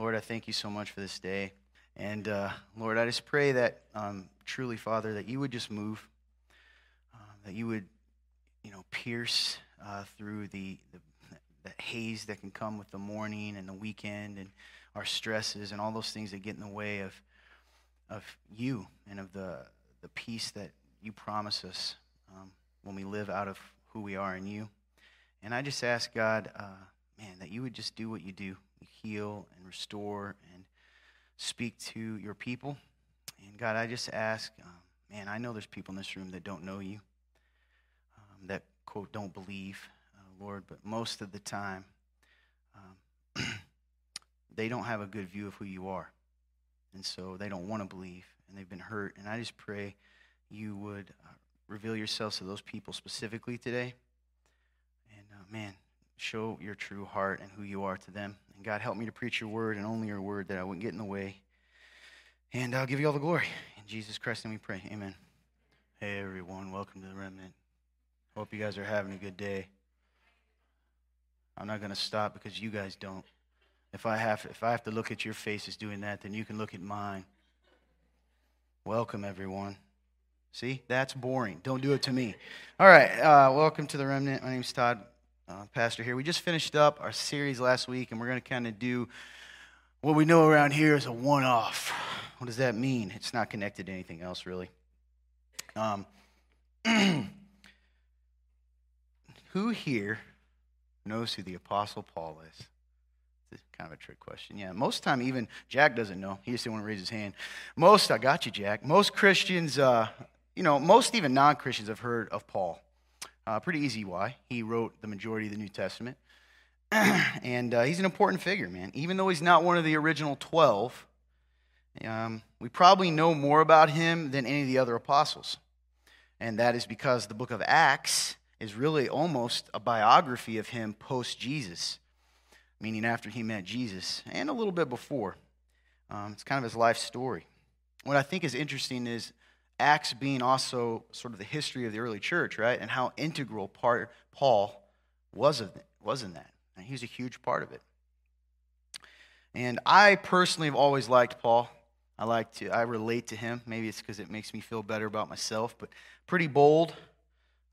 Lord, I thank you so much for this day. And uh, Lord, I just pray that um, truly, Father, that you would just move, uh, that you would, you know, pierce uh, through the, the, the haze that can come with the morning and the weekend and our stresses and all those things that get in the way of, of you and of the, the peace that you promise us um, when we live out of who we are in you. And I just ask God, uh, man, that you would just do what you do heal and restore and speak to your people. And God, I just ask, um, man, I know there's people in this room that don't know you, um, that, quote, don't believe, uh, Lord, but most of the time, um, they don't have a good view of who you are. And so they don't want to believe, and they've been hurt. And I just pray you would uh, reveal yourselves to those people specifically today. And uh, man, show your true heart and who you are to them. And God, help me to preach your word and only your word that I wouldn't get in the way. And I'll give you all the glory. In Jesus Christ, and we pray. Amen. Hey, everyone. Welcome to the remnant. Hope you guys are having a good day. I'm not going to stop because you guys don't. If I, have, if I have to look at your faces doing that, then you can look at mine. Welcome, everyone. See, that's boring. Don't do it to me. All right, uh, welcome to the remnant. My name's Todd, uh, pastor here. We just finished up our series last week, and we're going to kind of do what we know around here is a one off. What does that mean? It's not connected to anything else, really. Um, who here knows who the Apostle Paul is? It's kind of a trick question. Yeah, most time even Jack doesn't know. He just didn't want to raise his hand. Most, I got you, Jack. Most Christians, uh, you know, most even non Christians have heard of Paul. Uh, pretty easy why. He wrote the majority of the New Testament. and uh, he's an important figure, man. Even though he's not one of the original 12, um, we probably know more about him than any of the other apostles. And that is because the book of Acts is really almost a biography of him post Jesus, meaning after he met Jesus, and a little bit before. Um, it's kind of his life story. What I think is interesting is Acts being also sort of the history of the early church, right? And how integral part Paul was, of, was in that. And he was a huge part of it. And I personally have always liked Paul. I like to, I relate to him. Maybe it's because it makes me feel better about myself, but pretty bold,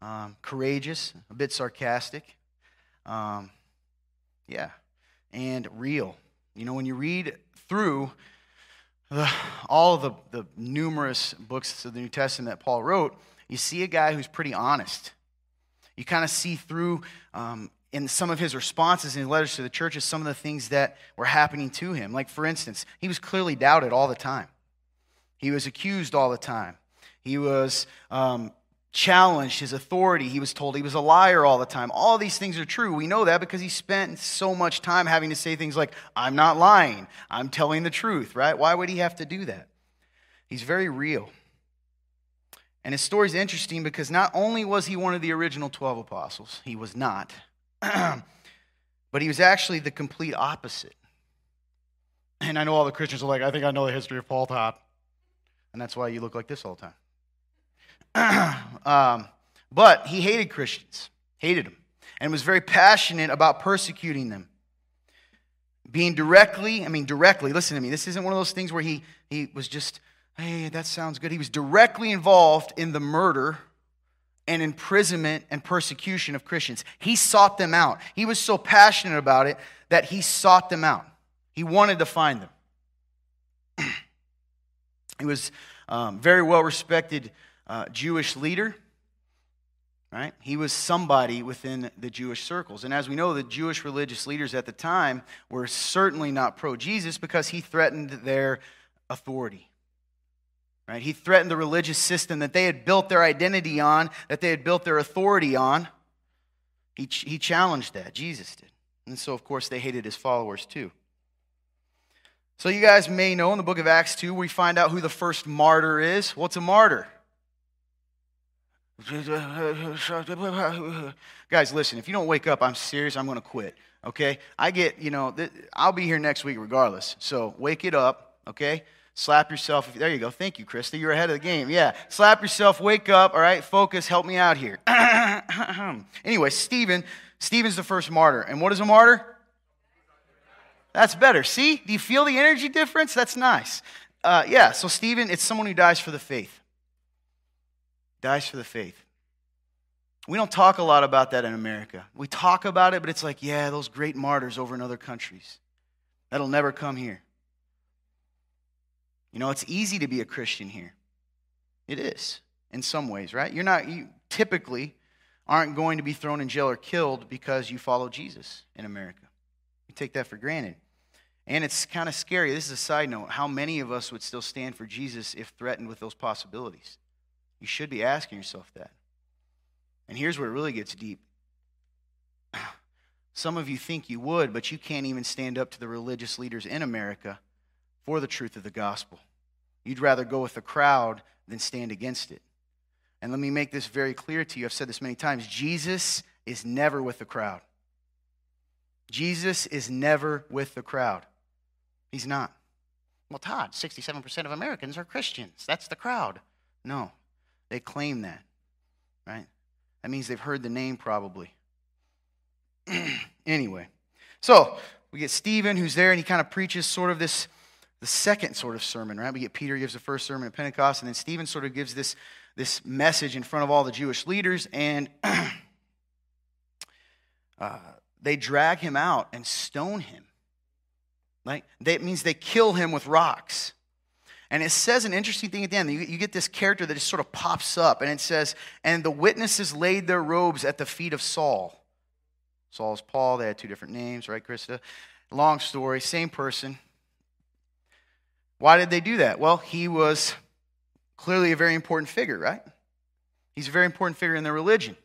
um, courageous, a bit sarcastic. Um, yeah, and real. You know, when you read through the, all the, the numerous books of the New Testament that Paul wrote, you see a guy who's pretty honest. You kind of see through um, in some of his responses in his letters to the churches some of the things that were happening to him. Like, for instance, he was clearly doubted all the time, he was accused all the time. He was um, challenged his authority. He was told he was a liar all the time. All these things are true. We know that because he spent so much time having to say things like, I'm not lying, I'm telling the truth, right? Why would he have to do that? He's very real. And his story is interesting because not only was he one of the original 12 apostles, he was not, but he was actually the complete opposite. And I know all the Christians are like, I think I know the history of Paul Todd. And that's why you look like this all the time. um, but he hated Christians, hated them, and was very passionate about persecuting them. Being directly, I mean, directly, listen to me, this isn't one of those things where he, he was just, hey, that sounds good. He was directly involved in the murder and imprisonment and persecution of Christians. He sought them out. He was so passionate about it that he sought them out. He wanted to find them. he was um, very well respected uh, Jewish leader, right? He was somebody within the Jewish circles. And as we know, the Jewish religious leaders at the time were certainly not pro Jesus because he threatened their authority. Right? He threatened the religious system that they had built their identity on, that they had built their authority on. He, he challenged that. Jesus did. And so, of course, they hated his followers too. So, you guys may know in the book of Acts 2, we find out who the first martyr is. What's a martyr? Guys, listen, if you don't wake up, I'm serious, I'm going to quit, okay? I get, you know, th- I'll be here next week regardless. So wake it up, okay? Slap yourself. There you go. Thank you, Krista. You're ahead of the game. Yeah. Slap yourself, wake up, all right? Focus, help me out here. anyway, Stephen, Stephen's the first martyr. And what is a martyr? That's better. See? Do you feel the energy difference? That's nice. Uh, yeah, so Stephen, it's someone who dies for the faith. Dies for the faith. We don't talk a lot about that in America. We talk about it, but it's like, yeah, those great martyrs over in other countries. That'll never come here. You know, it's easy to be a Christian here. It is, in some ways, right? You're not, you typically aren't going to be thrown in jail or killed because you follow Jesus in America. We take that for granted. And it's kind of scary. This is a side note. How many of us would still stand for Jesus if threatened with those possibilities? You should be asking yourself that. And here's where it really gets deep. Some of you think you would, but you can't even stand up to the religious leaders in America for the truth of the gospel. You'd rather go with the crowd than stand against it. And let me make this very clear to you. I've said this many times Jesus is never with the crowd. Jesus is never with the crowd. He's not. Well, Todd, 67% of Americans are Christians. That's the crowd. No, they claim that, right? That means they've heard the name probably. anyway, so we get Stephen who's there and he kind of preaches sort of this, the second sort of sermon, right? We get Peter gives the first sermon at Pentecost, and then Stephen sort of gives this, this message in front of all the Jewish leaders, and uh, they drag him out and stone him. Right? That means they kill him with rocks. And it says an interesting thing at the end. You, you, get this character that just sort of pops up, and it says, And the witnesses laid their robes at the feet of Saul. Saul's Paul. They had two different names, right, Krista? Long story, same person. Why did they do that? Well, he was clearly a very important figure, right? He's a very important figure in their religion.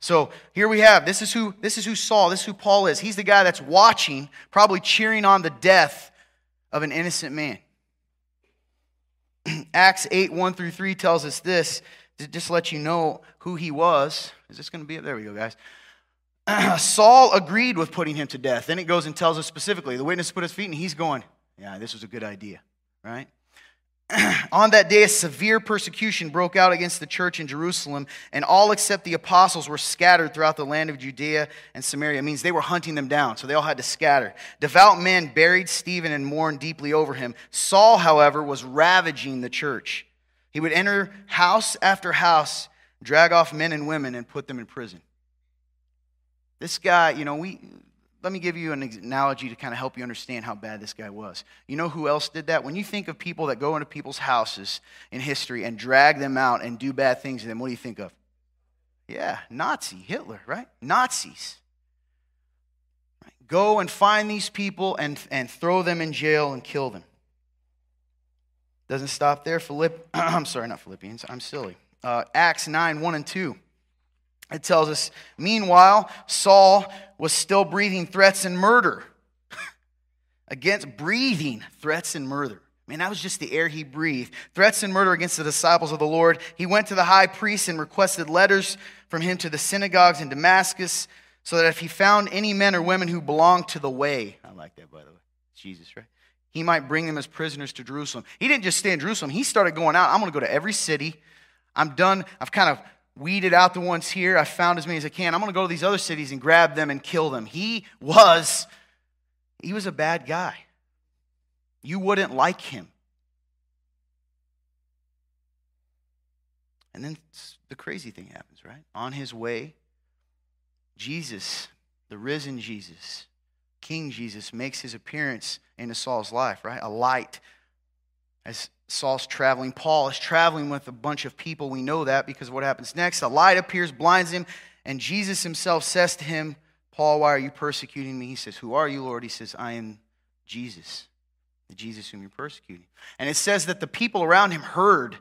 So here we have this is who this is who Saul, this is who Paul is. He's the guy that's watching, probably cheering on the death of an innocent man. Acts 8, 1 through 3 tells us this, to just let you know who he was. Is this going to be it? There we go, guys. Saul agreed with putting him to death. Then it goes and tells us specifically the witness put his feet, and he's going, Yeah, this was a good idea, right? on that day, a severe persecution broke out against the church in Jerusalem, and all except the apostles were scattered throughout the land of Judea and Samaria. It means they were hunting them down, so they all had to scatter. Devout men buried Stephen and mourned deeply over him. Saul, however, was ravaging the church. He would enter house after house, drag off men and women, and put them in prison. This guy, you know, we let me give you an analogy to kind of help you understand how bad this guy was. You know who else did that? When you think of people that go into people's houses in history and drag them out and do bad things to them, what do you think of? Yeah, Nazi, Hitler, right? Nazis. Right? Go and find these people and, and throw them in jail and kill them. Doesn't stop there. Philipp, I'm sorry, not Philippians. I'm silly. Uh, Acts 9, 1 and 2. It tells us, meanwhile, Saul was still breathing threats and murder. against breathing threats and murder. Man, that was just the air he breathed. Threats and murder against the disciples of the Lord. He went to the high priest and requested letters from him to the synagogues in Damascus, so that if he found any men or women who belonged to the way, I like that by the way, Jesus, right? He might bring them as prisoners to Jerusalem. He didn't just stay in Jerusalem, he started going out. I'm going to go to every city. I'm done. I've kind of weeded out the ones here. I found as many as I can. I'm going to go to these other cities and grab them and kill them. He was, he was a bad guy. You wouldn't like him. And then the crazy thing happens, right? On his way, Jesus, the risen Jesus, King Jesus, makes his appearance into Saul's life, right? A light as Saul's traveling. Paul is traveling with a bunch of people. We know that because what happens next. A light appears, blinds him, and Jesus himself says to him, Paul, why are you persecuting me? He says, Who are you, Lord? He says, I am Jesus, the Jesus whom you're persecuting. And it says that the people around him heard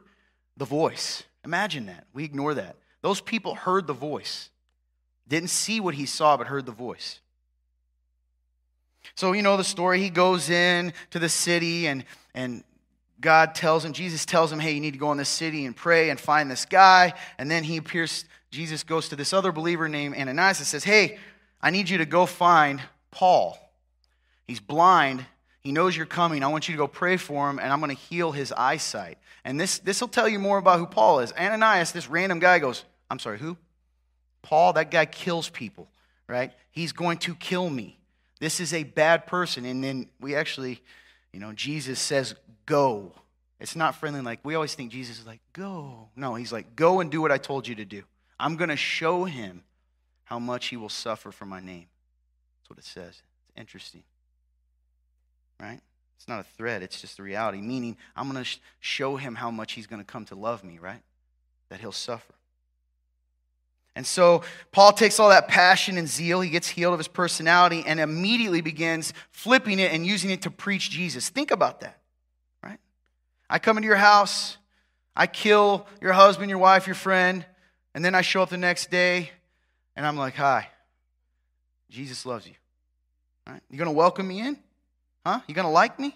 the voice. Imagine that. We ignore that. Those people heard the voice. Didn't see what he saw, but heard the voice. So, you know the story. He goes in to the city and, and God tells him, Jesus tells him, hey, you need to go in this city and pray and find this guy. And then he appears, Jesus goes to this other believer named Ananias and says, hey, I need you to go find Paul. He's blind. He knows you're coming. I want you to go pray for him, and I'm going to heal his eyesight. And this this will tell you more about who Paul is. Ananias, this random guy, goes, I'm sorry, who? Paul, that guy kills people, right? He's going to kill me. This is a bad person. And then we actually, you know, Jesus says, go. It's not friendly like we always think Jesus is like, go. No, he's like, go and do what I told you to do. I'm going to show him how much he will suffer for my name. That's what it says. It's interesting. Right? It's not a threat, it's just the reality. Meaning, I'm going to show him how much he's going to come to love me, right? That he'll suffer. And so Paul takes all that passion and zeal, he gets healed of his personality, and immediately begins flipping it and using it to preach Jesus. Think about that, right? I come into your house, I kill your husband, your wife, your friend, and then I show up the next day and I'm like, hi, Jesus loves you. Right? You to welcome me in? Huh? You to like me?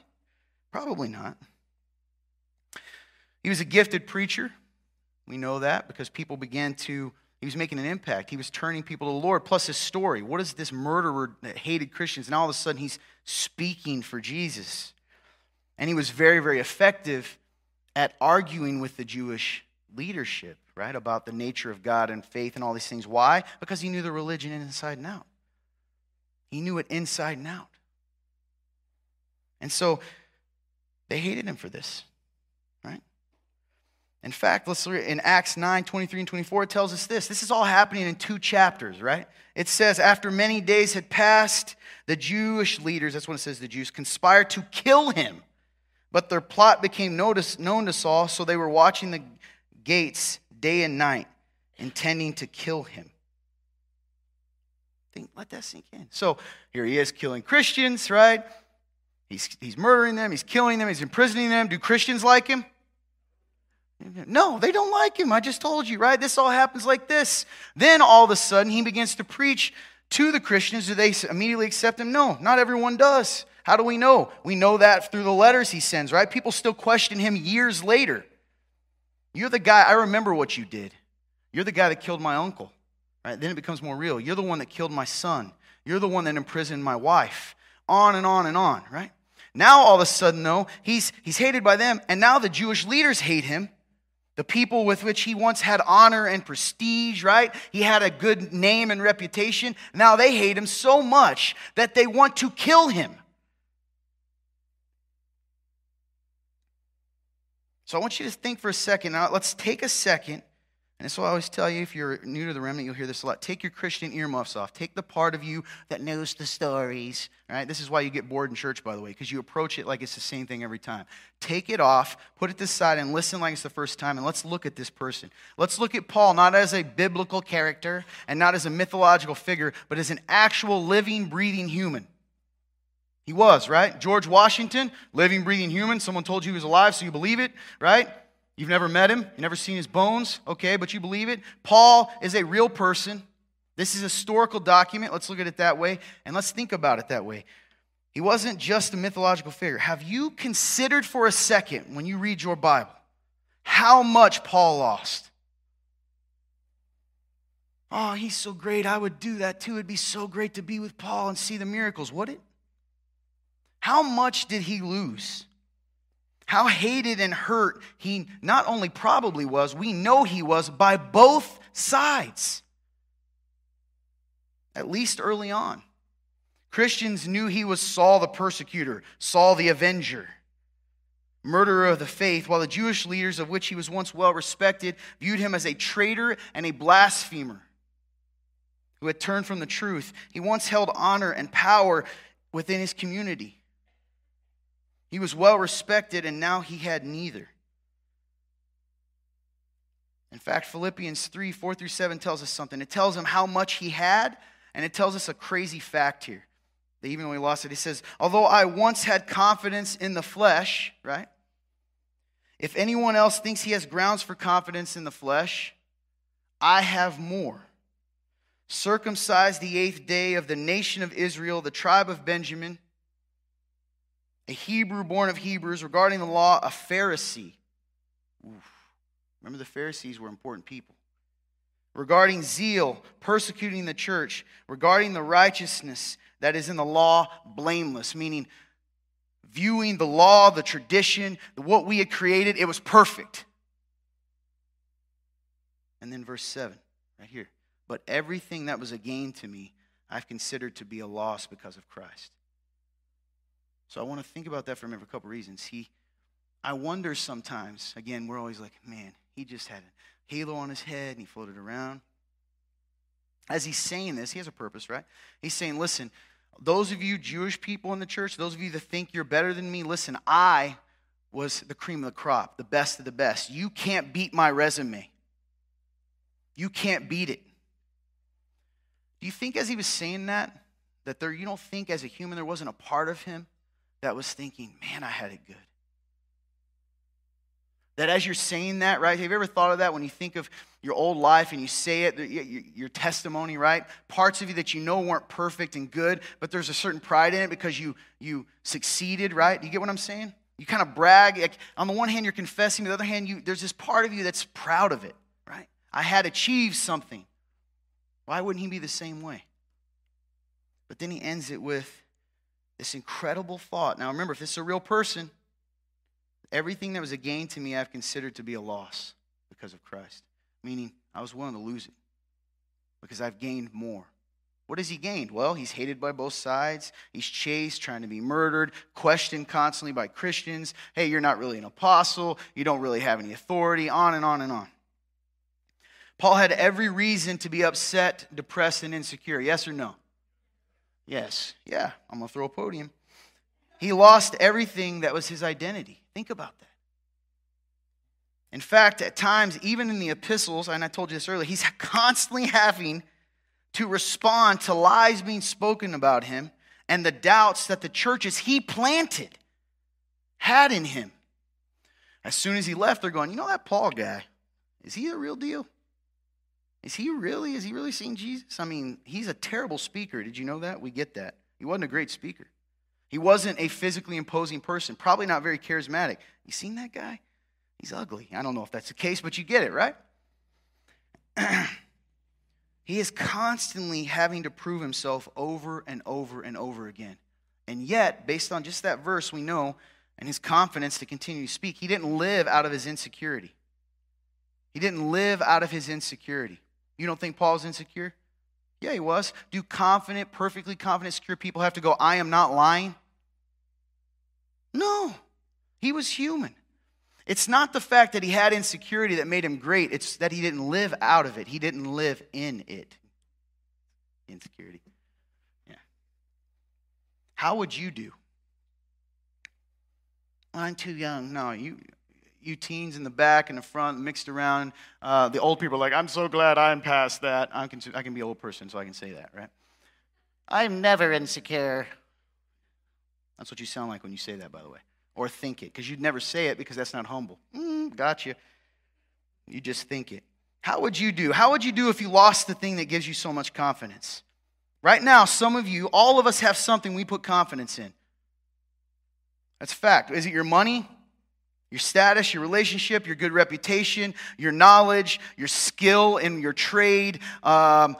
Probably not. He was a gifted preacher. We know that because people began to he was making an impact. He was turning people to the Lord. Plus, his story. What is this murderer that hated Christians? And all of a sudden, he's speaking for Jesus. And he was very, very effective at arguing with the Jewish leadership, right? About the nature of God and faith and all these things. Why? Because he knew the religion inside and out. He knew it inside and out. And so they hated him for this. In fact, let's look in Acts 9 23 and 24, it tells us this. This is all happening in two chapters, right? It says, After many days had passed, the Jewish leaders, that's what it says, the Jews, conspired to kill him. But their plot became notice, known to Saul, so they were watching the gates day and night, intending to kill him. Think, let that sink in. So here he is killing Christians, right? He's, he's murdering them, he's killing them, he's imprisoning them. Do Christians like him? No, they don't like him. I just told you, right? This all happens like this. Then all of a sudden, he begins to preach to the Christians. Do they immediately accept him? No, not everyone does. How do we know? We know that through the letters he sends, right? People still question him years later. You're the guy, I remember what you did. You're the guy that killed my uncle, right? Then it becomes more real. You're the one that killed my son. You're the one that imprisoned my wife. On and on and on, right? Now all of a sudden, though, he's, he's hated by them, and now the Jewish leaders hate him the people with which he once had honor and prestige, right? He had a good name and reputation. Now they hate him so much that they want to kill him. So I want you to think for a second. Now, let's take a second and why I always tell you if you're new to the remnant, you'll hear this a lot. Take your Christian earmuffs off. Take the part of you that knows the stories. Right? This is why you get bored in church, by the way, because you approach it like it's the same thing every time. Take it off, put it to the side, and listen like it's the first time, and let's look at this person. Let's look at Paul not as a biblical character and not as a mythological figure, but as an actual living, breathing human. He was, right? George Washington, living, breathing human. Someone told you he was alive, so you believe it, right? You've never met him, you've never seen his bones, okay, but you believe it. Paul is a real person. This is a historical document. Let's look at it that way, and let's think about it that way. He wasn't just a mythological figure. Have you considered for a second, when you read your Bible, how much Paul lost? Oh, he's so great. I would do that too. It'd be so great to be with Paul and see the miracles, would it? How much did he lose? How hated and hurt he not only probably was, we know he was by both sides, at least early on. Christians knew he was Saul the persecutor, Saul the avenger, murderer of the faith, while the Jewish leaders, of which he was once well respected, viewed him as a traitor and a blasphemer who had turned from the truth. He once held honor and power within his community. He was well respected, and now he had neither. In fact, Philippians 3 4 through 7 tells us something. It tells him how much he had, and it tells us a crazy fact here. That even though he lost it, he says, Although I once had confidence in the flesh, right? If anyone else thinks he has grounds for confidence in the flesh, I have more. Circumcised the eighth day of the nation of Israel, the tribe of Benjamin a Hebrew born of Hebrews, regarding the law, a Pharisee. Oof. Remember, the Pharisees were important people. Regarding zeal, persecuting the church, regarding the righteousness that is in the law, blameless, meaning viewing the law, the tradition, what we had created, it was perfect. And then verse 7, right here. But everything that was a gain to me, I've considered to be a loss because of Christ. So I want to think about that for a couple reasons. He, I wonder sometimes, again, we're always like, man, he just had a halo on his head and he floated around. As he's saying this, he has a purpose, right? He's saying, listen, those of you Jewish people in the church, those of you that think you're better than me, listen, I was the cream of the crop, the best of the best. You can't beat my resume. You can't beat it. Do you think as he was saying that, that there, you don't think as a human there wasn't a part of him that was thinking, man, I had it good? That as you're saying that, right? Have you ever thought of that when you think of your old life and you say it, your testimony, right? Parts of you that you know weren't perfect and good, but there's a certain pride in it because you, you succeeded, right? Do you get what I'm saying? You kind of brag. Like, on the one hand, you're confessing. On the other hand, you, there's this part of you that's proud of it, right? I had achieved something. Why wouldn't he be the same way? But then he ends it with this incredible thought. Now, remember, if this is a real person, everything that was a gain to me, I've considered to be a loss because of Christ. Meaning, I was willing to lose it because I've gained more. What has he gained? Well, he's hated by both sides. He's chased, trying to be murdered, questioned constantly by Christians. Hey, you're not really an apostle. You don't really have any authority, on and on and on. Paul had every reason to be upset, depressed, and insecure. Yes or no? Yes. Yeah, I'm going to throw a podium. He lost everything that was his identity. Think about that. In fact, at times, even in the epistles, and I told you this earlier, he's constantly having to respond to lies being spoken about him and the doubts that the churches he planted had in him. As soon as he left, they're going, you know that Paul guy, is he the real deal? Is he really, is he really seeing Jesus? I mean, he's a terrible speaker. Did you know that? We get that. He wasn't a great speaker. He wasn't a physically imposing person, probably not very charismatic. You seen that guy? He's ugly. I don't know if that's the case, but you get it, right? he is constantly having to prove himself over and over and over again. And yet, based on just that verse, we know, and his confidence to continue to speak, he didn't live out of his insecurity. He didn't live out of his insecurity. You don't think Paul's insecure? Yeah, he was. Do confident, perfectly confident, secure people have to go, I am not lying? No, he was human. It's not the fact that he had insecurity that made him great, it's that he didn't live out of it, he didn't live in it. Insecurity. Yeah. How would you do? I'm too young. No, you you teens in the back and the front mixed around. Uh, the old people are like, I'm so glad I'm past that. I'm can, I can be an old person, so I can say that, right? I'm never insecure. That's what you sound like when you say that, by the way. Or think it, because you'd never say it because that's not humble. Mm, gotcha. You just think it. How would you do? How would you do if you lost the thing that gives you so much confidence? Right now, some of you, all of us have something we put confidence in. That's fact. Is it your money? Your status, your relationship, your good reputation, your knowledge, your skill in your trade, um,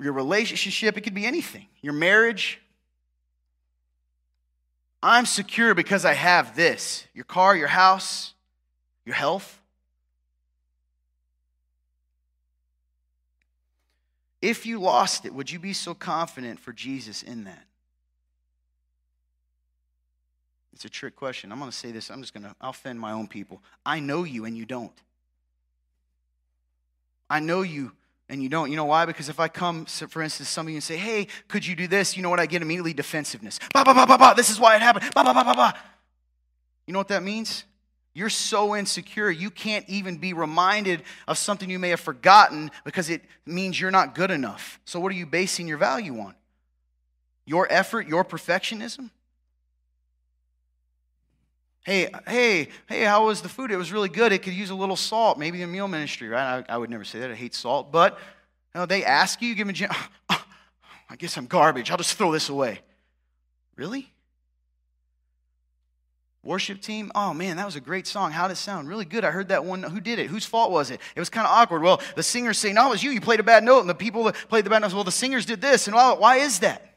your relationship, it could be anything. Your marriage. I'm secure because I have this your car, your house, your health. If you lost it, would you be so confident for Jesus in that? It's a trick question. I'm going to say this. I'm just going to offend my own people. I know you and you don't. I know you and you don't. You know why? Because if I come, for instance, some of you and say, hey, could you do this? You know what? I get immediately defensiveness. Ba, ba, ba, ba, ba. This is why it happened. Ba, ba, ba, ba, ba. You know what that means? You're so insecure, you can't even be reminded of something you may have forgotten because it means you're not good enough. So, what are you basing your value on? Your effort, your perfectionism? Hey, hey, hey, how was the food? It was really good. It could use a little salt. Maybe the meal ministry, right? I, I would never say that. I hate salt. But you know, they ask you, give them, oh, I guess I'm garbage. I'll just throw this away. Really? Worship team, oh man, that was a great song. How did it sound? Really good. I heard that one. Who did it? Whose fault was it? It was kind of awkward. Well, the singers say, no, it was you. You played a bad note. And the people that played the bad notes, well, the singers did this. And why is that?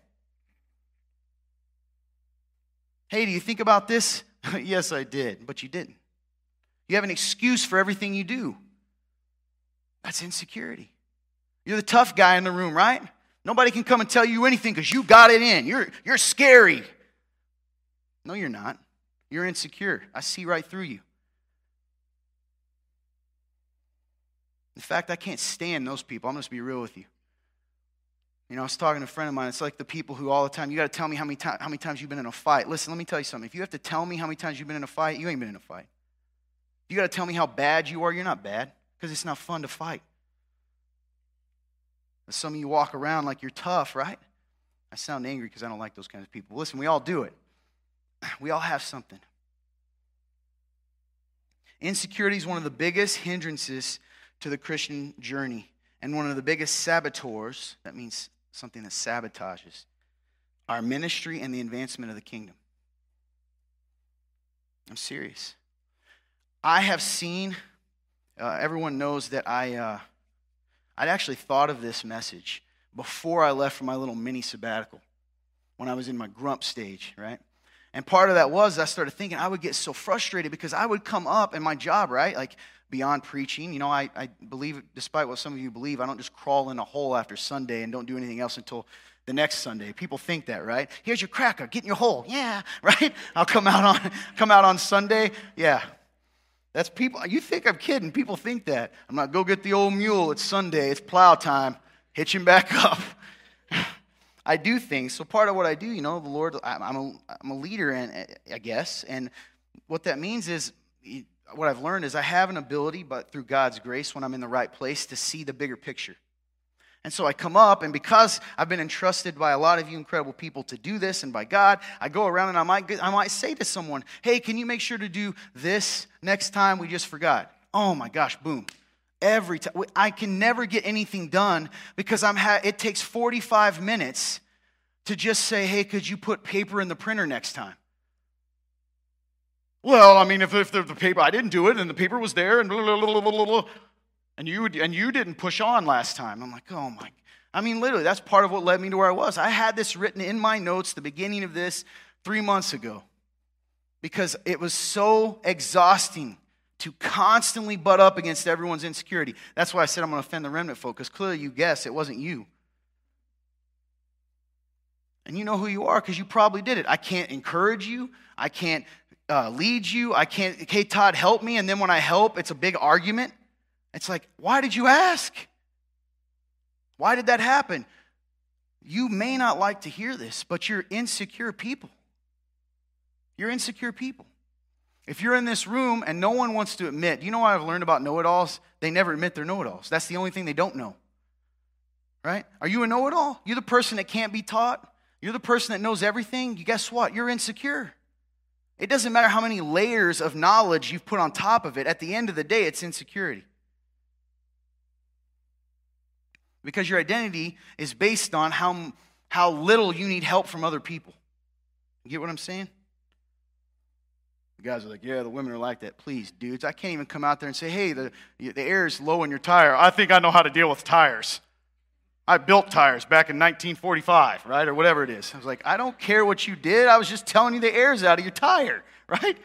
Hey, do you think about this? yes, I did, but you didn't. You have an excuse for everything you do. That's insecurity. You're the tough guy in the room, right? Nobody can come and tell you anything because you got it in. You're, you're scary. No, you're not. You're insecure. I see right through you. In fact, I can't stand those people. I'm going to be real with you. You know, I was talking to a friend of mine. It's like the people who all the time, you got to tell me how many, how many times you've been in a fight. Listen, let me tell you something. If you have to tell me how many times you've been in a fight, you ain't been in a fight. You got to tell me how bad you are, you're not bad because it's not fun to fight. Some of you walk around like you're tough, right? I sound angry because I don't like those kinds of people. Listen, we all do it. We all have something. Insecurity is one of the biggest hindrances to the Christian journey and one of the biggest saboteurs. That means something that sabotages our ministry and the advancement of the kingdom. I'm serious. I have seen, uh, everyone knows that I, uh, I'd actually thought of this message before I left for my little mini sabbatical when I was in my grump stage, right? And part of that was I started thinking I would get so frustrated because I would come up in my job, right? Like beyond preaching, you know, I, I believe, despite what some of you believe, I don't just crawl in a hole after Sunday and don't do anything else until the next Sunday. People think that, right? Here's your cracker, get in your hole. Yeah, right? I'll come out on come out on Sunday. Yeah. That's people you think I'm kidding. People think that. I'm not go get the old mule. It's Sunday, it's plow time. Hitch him back up. I do things. So part of what I do, you know, the Lord, I'm a, I'm a leader, and I guess, and what that means is, what I've learned is I have an ability, but through God's grace, when I'm in the right place, to see the bigger picture. And so I come up, and because I've been entrusted by a lot of you incredible people to do this, and by God, I go around and I might, I might say to someone, Hey, can you make sure to do this next time? We just forgot. Oh my gosh, boom. Every time. I can never get anything done because I'm ha- it takes 45 minutes to just say, hey, could you put paper in the printer next time? Well, I mean, if, if the, the paper, I didn't do it and the paper was there and blah, blah, blah, and you, and you didn't push on last time. I'm like, oh my. I mean, literally, that's part of what led me to where I was. I had this written in my notes, the beginning of this, three months ago, because it was so exhausting to constantly butt up against everyone's insecurity. That's why I said I'm going to offend the remnant folk, because clearly you guess it wasn't you. And you know who you are because you probably did it. I can't encourage you. I can't uh, lead you. I can't, hey, Todd, help me. And then when I help, it's a big argument. It's like, why did you ask? Why did that happen? You may not like to hear this, but you're insecure people. You're insecure people. If you're in this room and no one wants to admit, you know what I've learned about know it alls? They never admit they're know it alls. That's the only thing they don't know. Right? Are you a know it all? You're the person that can't be taught? You're the person that knows everything? You guess what? You're insecure. It doesn't matter how many layers of knowledge you've put on top of it. At the end of the day, it's insecurity. Because your identity is based on how, how little you need help from other people. You get what I'm saying? The guys are like, yeah, the women are like that. Please, dudes, I can't even come out there and say, hey, the, the air is low in your tire. I think I know how to deal with tires. I built tires back in 1945, right? Or whatever it is. I was like, I don't care what you did. I was just telling you the air's out of your tire, right?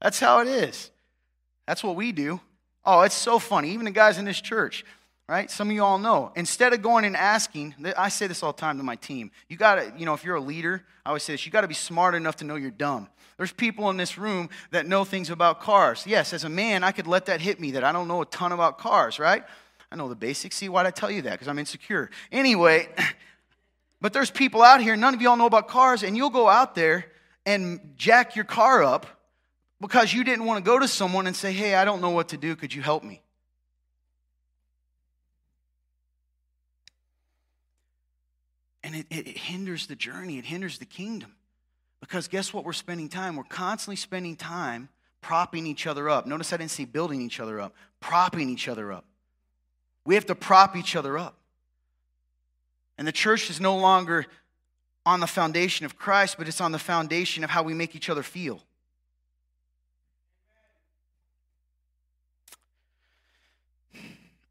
That's how it is. That's what we do. Oh, it's so funny. Even the guys in this church, right? Some of you all know. Instead of going and asking, I say this all the time to my team. You got to, you know, if you're a leader, I always say this, you got to be smart enough to know you're dumb. There's people in this room that know things about cars. Yes, as a man, I could let that hit me that I don't know a ton about cars, right? I know the basics. See, why'd I tell you that? Because I'm insecure. Anyway, but there's people out here, none of y'all know about cars, and you'll go out there and jack your car up because you didn't want to go to someone and say, hey, I don't know what to do. Could you help me? And it, it, hinders the journey, it hinders the kingdom. Because guess what? We're spending time. We're constantly spending time propping each other up. Notice I didn't say building each other up, propping each other up. We have to prop each other up. And the church is no longer on the foundation of Christ, but it's on the foundation of how we make each other feel.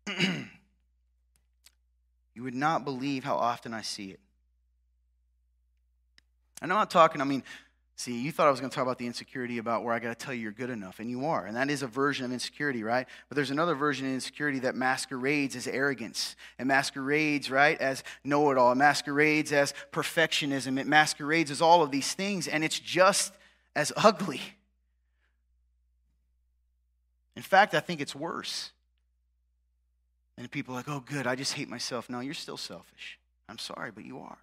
you would not believe how often I see it. I'm not talking, I mean, See, you thought I was going to talk about the insecurity about where I got to tell you you're good enough, and you are. And that is a version of insecurity, right? But there's another version of insecurity that masquerades as arrogance. It masquerades, right, as know it all. It masquerades as perfectionism. It masquerades as all of these things, and it's just as ugly. In fact, I think it's worse. And people are like, oh, good, I just hate myself. No, you're still selfish. I'm sorry, but you are.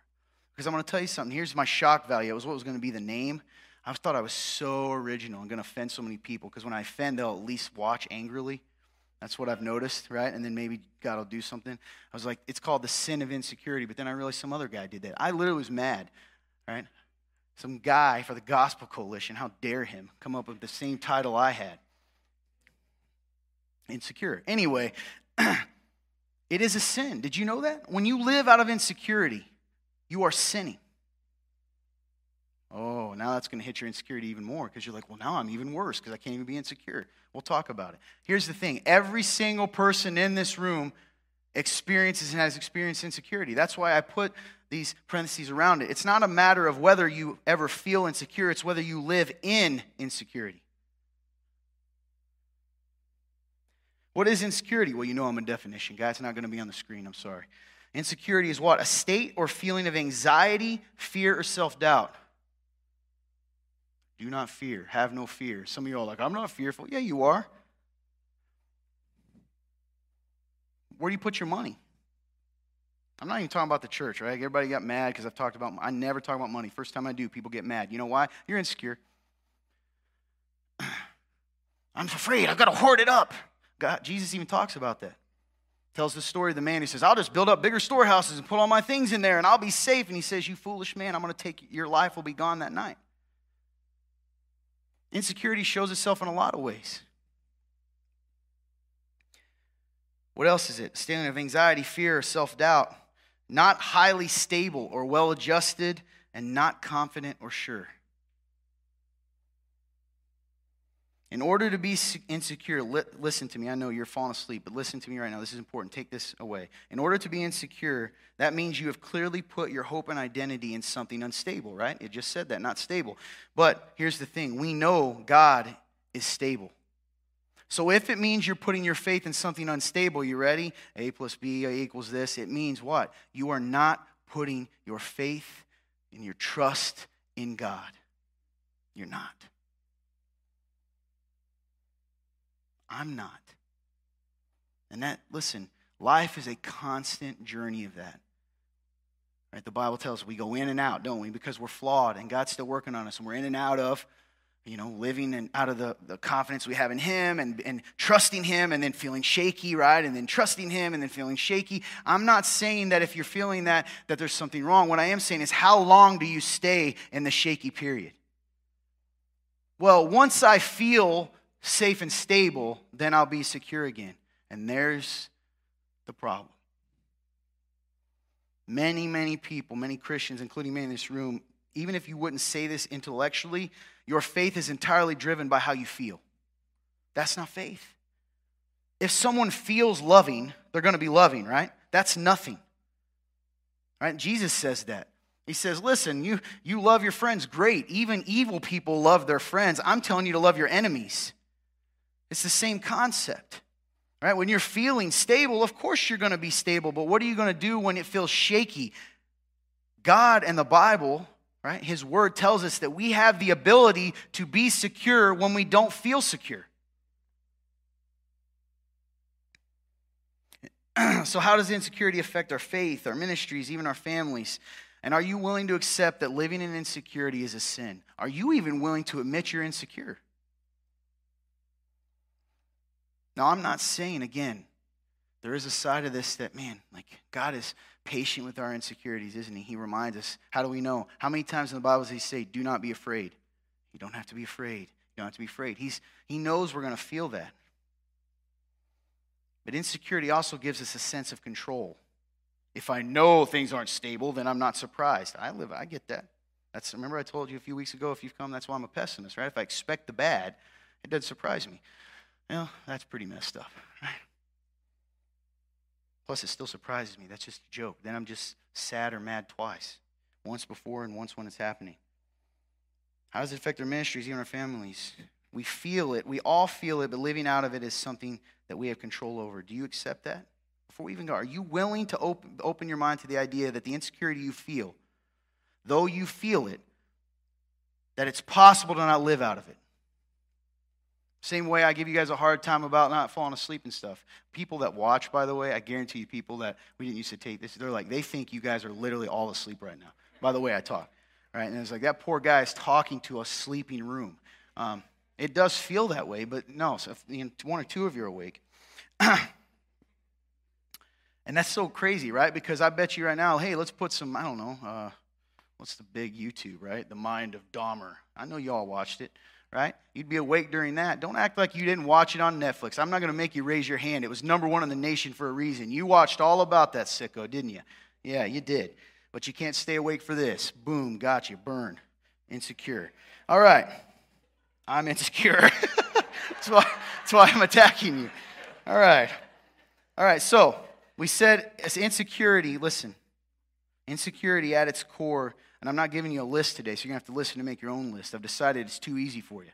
Because I'm going to tell you something. Here's my shock value. It was what was going to be the name. I thought I was so original and going to offend so many people because when I offend, they'll at least watch angrily. That's what I've noticed, right? And then maybe God will do something. I was like, it's called the sin of insecurity. But then I realized some other guy did that. I literally was mad, right? Some guy for the Gospel Coalition, how dare him come up with the same title I had? Insecure. Anyway, it is a sin. Did you know that? When you live out of insecurity, you are sinning. Oh, now that's going to hit your insecurity even more because you're like, well, now I'm even worse because I can't even be insecure. We'll talk about it. Here's the thing every single person in this room experiences and has experienced insecurity. That's why I put these parentheses around it. It's not a matter of whether you ever feel insecure, it's whether you live in insecurity. What is insecurity? Well, you know I'm a definition, guys. It's not going to be on the screen. I'm sorry. Insecurity is what? A state or feeling of anxiety, fear, or self doubt. Do not fear. Have no fear. Some of you are like, I'm not fearful. Yeah, you are. Where do you put your money? I'm not even talking about the church, right? Everybody got mad because I've talked about, I never talk about money. First time I do, people get mad. You know why? You're insecure. I'm afraid. I've got to hoard it up. God, Jesus even talks about that tells the story of the man He says, I'll just build up bigger storehouses and put all my things in there and I'll be safe. And he says, You foolish man, I'm going to take your life will be gone that night. Insecurity shows itself in a lot of ways. What else is it? Standing of anxiety, fear, or self doubt. Not highly stable or well adjusted, and not confident or sure. In order to be insecure, li- listen to me. I know you're falling asleep, but listen to me right now. This is important. Take this away. In order to be insecure, that means you have clearly put your hope and identity in something unstable, right? It just said that, not stable. But here's the thing we know God is stable. So if it means you're putting your faith in something unstable, you ready? A plus B equals this. It means what? You are not putting your faith and your trust in God. You're not. I'm not. And that, listen, life is a constant journey of that. Right? The Bible tells us we go in and out, don't we? Because we're flawed and God's still working on us and we're in and out of, you know, living and out of the, the confidence we have in Him and, and trusting Him and then feeling shaky, right? And then trusting Him and then feeling shaky. I'm not saying that if you're feeling that, that there's something wrong. What I am saying is how long do you stay in the shaky period? Well, once I feel safe and stable, then I'll be secure again. And there's the problem. Many, many people, many Christians, including me in this room, even if you wouldn't say this intellectually, your faith is entirely driven by how you feel. That's not faith. If someone feels loving, they're going to be loving, right? That's nothing. Right? Jesus says that. He says, Listen, you, you love your friends, great. Even evil people love their friends. I'm telling you to love your enemies. It's the same concept. Right? When you're feeling stable, of course you're going to be stable, but what are you going to do when it feels shaky? God and the Bible, right? His word tells us that we have the ability to be secure when we don't feel secure. so, how does insecurity affect our faith, our ministries, even our families? And are you willing to accept that living in insecurity is a sin? Are you even willing to admit you're insecure? Now, I'm not saying, again, there is a side of this that, man, like God is patient with our insecurities, isn't He? He reminds us. How do we know? How many times in the Bible does He say, do not be afraid? You don't have to be afraid. You don't have to be afraid. He's, he knows we're going to feel that. But insecurity also gives us a sense of control. If I know things aren't stable, then I'm not surprised. I live, I get that. That's remember I told you a few weeks ago, if you've come, that's why I'm a pessimist, right? If I expect the bad, it doesn't surprise me. Well, that's pretty messed up? Plus, it still surprises me. That's just a joke. Then I'm just sad or mad twice once before and once when it's happening. How does it affect our ministries, even our families? We feel it. We all feel it, but living out of it is something that we have control over. Do you accept that? Before we even go, are you willing to open, open your mind to the idea that the insecurity you feel, though you feel it, that it's possible to not live out of it? Same way I give you guys a hard time about not falling asleep and stuff. People that watch, by the way, I guarantee you, people that we didn't used to take this, they're like, they think you guys are literally all asleep right now, by the way I talk. Right? And it's like, that poor guy is talking to a sleeping room. Um, it does feel that way, but no, so if one or two of you are awake. and that's so crazy, right? Because I bet you right now, hey, let's put some, I don't know, uh, what's the big YouTube, right? The Mind of Dahmer. I know y'all watched it, right? You'd be awake during that. Don't act like you didn't watch it on Netflix. I'm not going to make you raise your hand. It was number one in the nation for a reason. You watched all about that sicko, didn't you? Yeah, you did. But you can't stay awake for this. Boom, got you, burn, insecure. All right. I'm insecure. that's, why, that's why I'm attacking you. All right. All right, so we said as insecurity, listen, insecurity at its core, and I'm not giving you a list today, so you're going to have to listen to make your own list. I've decided it's too easy for you.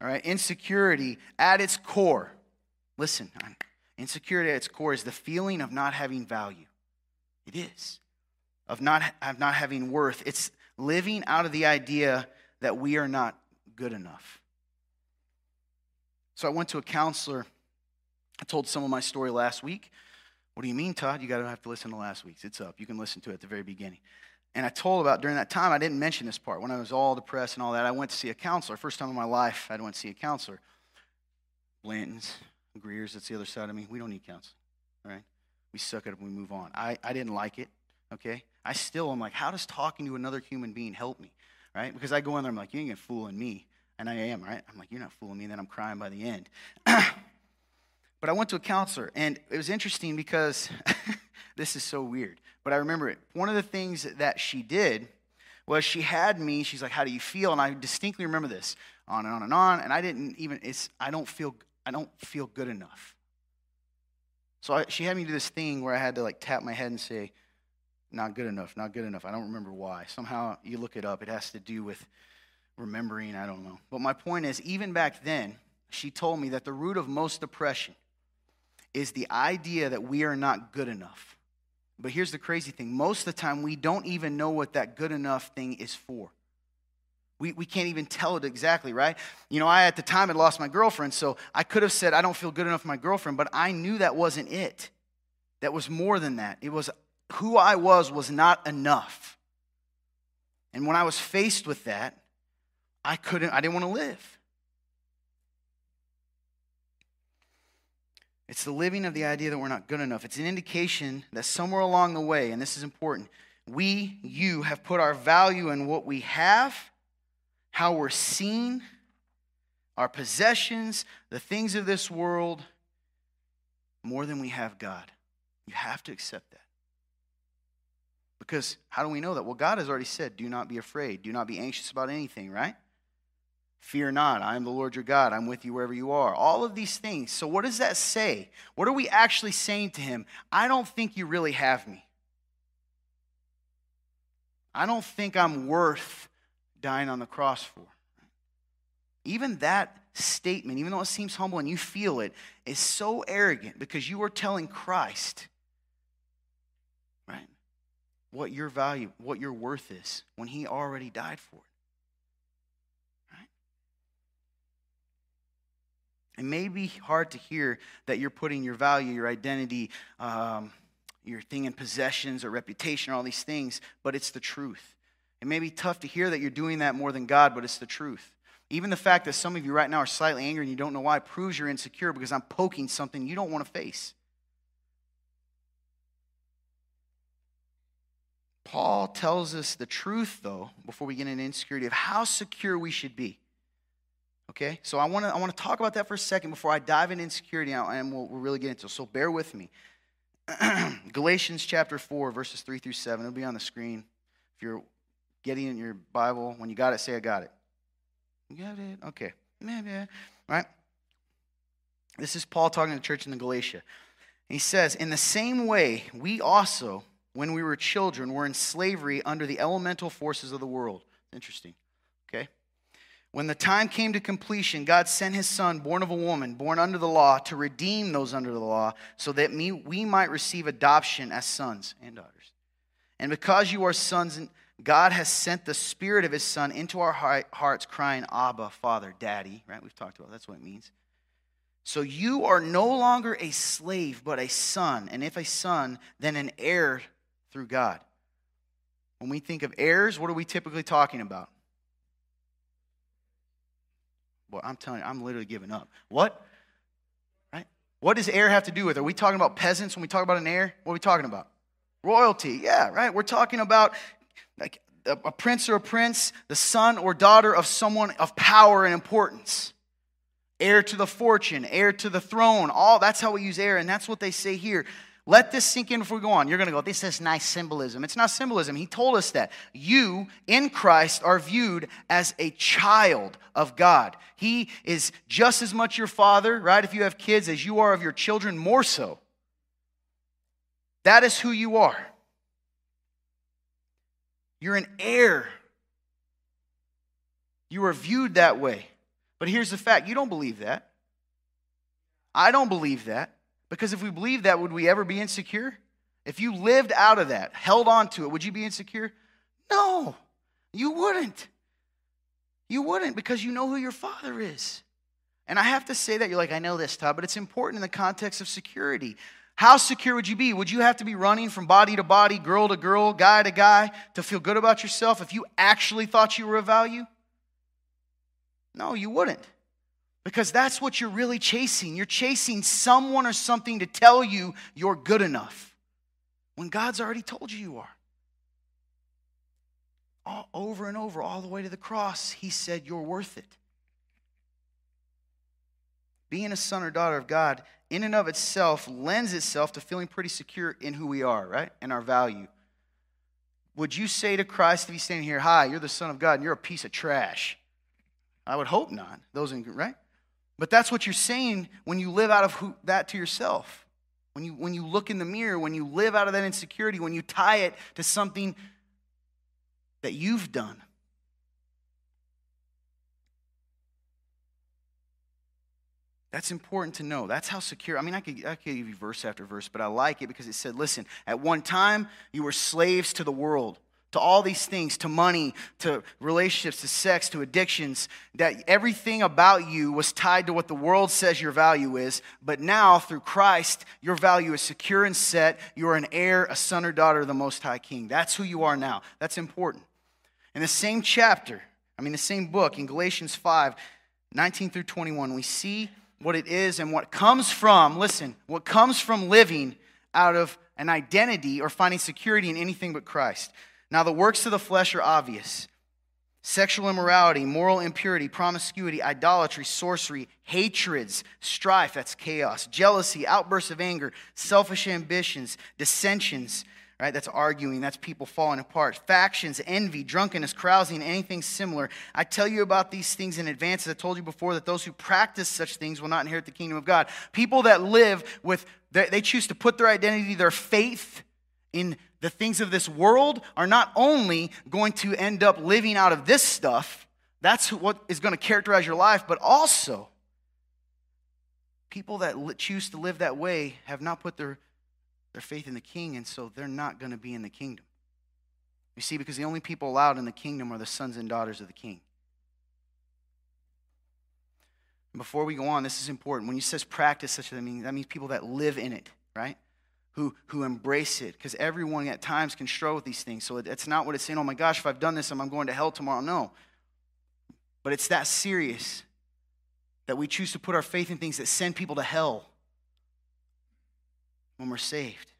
All right, insecurity at its core, listen, insecurity at its core is the feeling of not having value. It is. Of not, of not having worth. It's living out of the idea that we are not good enough. So I went to a counselor. I told some of my story last week. What do you mean, Todd? You got to have to listen to last week's. It's up. You can listen to it at the very beginning. And I told about during that time, I didn't mention this part. When I was all depressed and all that, I went to see a counselor. First time in my life, I went to see a counselor. Blanton's, Greer's, that's the other side of me. We don't need counseling, right? We suck it up and we move on. I, I didn't like it, okay? I still am like, how does talking to another human being help me, right? Because I go in there, I'm like, you ain't fooling me. And I am, right? I'm like, you're not fooling me. And then I'm crying by the end. but I went to a counselor, and it was interesting because this is so weird. But I remember it. One of the things that she did was she had me, she's like, How do you feel? And I distinctly remember this on and on and on. And I didn't even, it's, I don't feel, I don't feel good enough. So I, she had me do this thing where I had to like tap my head and say, Not good enough, not good enough. I don't remember why. Somehow you look it up, it has to do with remembering, I don't know. But my point is, even back then, she told me that the root of most depression is the idea that we are not good enough. But here's the crazy thing most of the time, we don't even know what that good enough thing is for. We, we can't even tell it exactly, right? You know, I at the time had lost my girlfriend, so I could have said, I don't feel good enough for my girlfriend, but I knew that wasn't it. That was more than that. It was who I was was not enough. And when I was faced with that, I couldn't, I didn't want to live. It's the living of the idea that we're not good enough. It's an indication that somewhere along the way, and this is important, we, you, have put our value in what we have, how we're seen, our possessions, the things of this world, more than we have God. You have to accept that. Because how do we know that? Well, God has already said, do not be afraid, do not be anxious about anything, right? Fear not, I am the Lord your God. I'm with you wherever you are. All of these things. So, what does that say? What are we actually saying to him? I don't think you really have me. I don't think I'm worth dying on the cross for. Even that statement, even though it seems humble and you feel it, is so arrogant because you are telling Christ, right, what your value, what your worth is when he already died for it. It may be hard to hear that you're putting your value, your identity, um, your thing in possessions or reputation or all these things, but it's the truth. It may be tough to hear that you're doing that more than God, but it's the truth. Even the fact that some of you right now are slightly angry and you don't know why proves you're insecure because I'm poking something you don't want to face. Paul tells us the truth, though, before we get into insecurity, of how secure we should be. Okay, so I want to I want to talk about that for a second before I dive into insecurity and we'll, we'll really get into it. So bear with me. Galatians chapter 4, verses 3 through 7. It'll be on the screen. If you're getting in your Bible, when you got it, say, I got it. You got it? Okay. All right? This is Paul talking to the church in the Galatia. He says, In the same way, we also, when we were children, were in slavery under the elemental forces of the world. Interesting. Okay? When the time came to completion, God sent his son, born of a woman, born under the law, to redeem those under the law, so that we might receive adoption as sons and daughters. And because you are sons, God has sent the Spirit of his Son into our hearts, crying, Abba, Father, Daddy, right? We've talked about that's what it means. So you are no longer a slave, but a son. And if a son, then an heir through God. When we think of heirs, what are we typically talking about? Well, I'm telling you, I'm literally giving up. What? Right? What does heir have to do with it? Are we talking about peasants when we talk about an heir? What are we talking about? Royalty. Yeah, right. We're talking about like a prince or a prince, the son or daughter of someone of power and importance. Heir to the fortune, heir to the throne. All that's how we use heir, and that's what they say here. Let this sink in before we go on. You're going to go, this is nice symbolism. It's not symbolism. He told us that. You in Christ are viewed as a child of God. He is just as much your father, right? If you have kids, as you are of your children, more so. That is who you are. You're an heir. You are viewed that way. But here's the fact you don't believe that. I don't believe that. Because if we believe that, would we ever be insecure? If you lived out of that, held on to it, would you be insecure? No, you wouldn't. You wouldn't because you know who your father is. And I have to say that you're like, I know this, Todd, but it's important in the context of security. How secure would you be? Would you have to be running from body to body, girl to girl, guy to guy to feel good about yourself if you actually thought you were of value? No, you wouldn't. Because that's what you're really chasing. You're chasing someone or something to tell you you're good enough when God's already told you you are. All, over and over, all the way to the cross, He said, You're worth it. Being a son or daughter of God, in and of itself, lends itself to feeling pretty secure in who we are, right? And our value. Would you say to Christ if he's standing here, Hi, you're the Son of God and you're a piece of trash? I would hope not. Those, in, right? But that's what you're saying when you live out of who, that to yourself. When you, when you look in the mirror, when you live out of that insecurity, when you tie it to something that you've done. That's important to know. That's how secure. I mean, I could, I could give you verse after verse, but I like it because it said, listen, at one time you were slaves to the world to all these things, to money, to relationships, to sex, to addictions, that everything about you was tied to what the world says your value is. But now, through Christ, your value is secure and set. You are an heir, a son or daughter of the Most High King. That's who you are now. That's important. In the same chapter, I mean, the same book, in Galatians 5 19 through 21, we see what it is and what comes from, listen, what comes from living out of an identity or finding security in anything but Christ. Now, the works of the flesh are obvious sexual immorality, moral impurity, promiscuity, idolatry, sorcery, hatreds, strife, that's chaos, jealousy, outbursts of anger, selfish ambitions, dissensions, right? That's arguing, that's people falling apart, factions, envy, drunkenness, carousing, anything similar. I tell you about these things in advance, as I told you before, that those who practice such things will not inherit the kingdom of God. People that live with, they choose to put their identity, their faith in the things of this world are not only going to end up living out of this stuff, that's what is going to characterize your life, but also people that choose to live that way have not put their, their faith in the king, and so they're not going to be in the kingdom. You see, because the only people allowed in the kingdom are the sons and daughters of the king. before we go on, this is important. When he says practice such a thing, that means people that live in it, right? Who, who embrace it because everyone at times can struggle with these things. So it, it's not what it's saying, oh my gosh, if I've done this, I'm going to hell tomorrow. No. But it's that serious that we choose to put our faith in things that send people to hell when we're saved.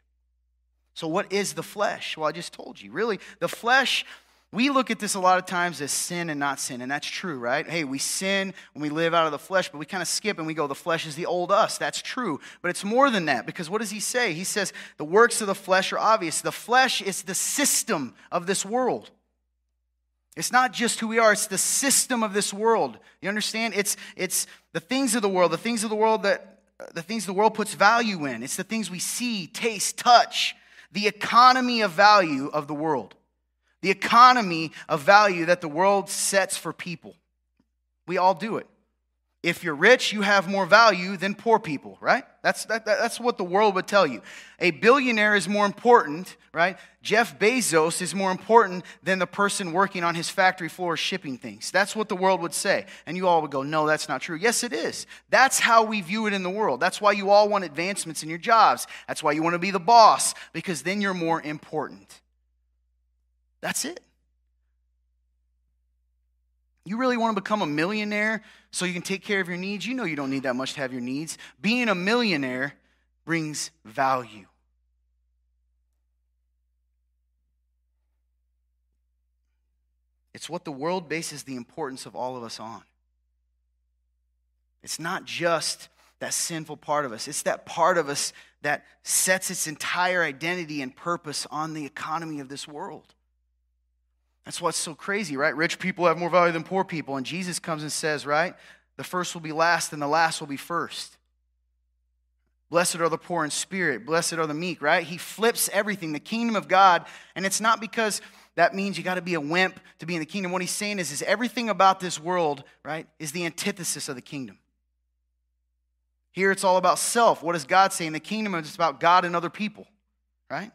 So, what is the flesh? Well, I just told you. Really, the flesh we look at this a lot of times as sin and not sin, and that's true, right? Hey, we sin when we live out of the flesh, but we kind of skip and we go, the flesh is the old us. That's true. But it's more than that, because what does he say? He says, the works of the flesh are obvious. The flesh is the system of this world. It's not just who we are, it's the system of this world. You understand? It's, it's the things of the world, the things of the world that uh, the things the world puts value in. It's the things we see, taste, touch, the economy of value of the world the economy of value that the world sets for people. We all do it. If you're rich, you have more value than poor people, right? That's, that, that's what the world would tell you. A billionaire is more important, right? Jeff Bezos is more important than the person working on his factory floor shipping things. That's what the world would say. And you all would go, no, that's not true. Yes, it is. That's how we view it in the world. That's why you all want advancements in your jobs. That's why you want to be the boss, because then you're more important. That's it. You really want to become a millionaire so you can take care of your needs? You know you don't need that much to have your needs. Being a millionaire brings value. It's what the world bases the importance of all of us on. It's not just that sinful part of us, it's that part of us that sets its entire identity and purpose on the economy of this world. That's what's so crazy, right? Rich people have more value than poor people. And Jesus comes and says, right? The first will be last and the last will be first. Blessed are the poor in spirit. Blessed are the meek, right? He flips everything, the kingdom of God. And it's not because that means you got to be a wimp to be in the kingdom. What he's saying is, is everything about this world, right, is the antithesis of the kingdom. Here it's all about self. What is God saying? The kingdom is about God and other people, right?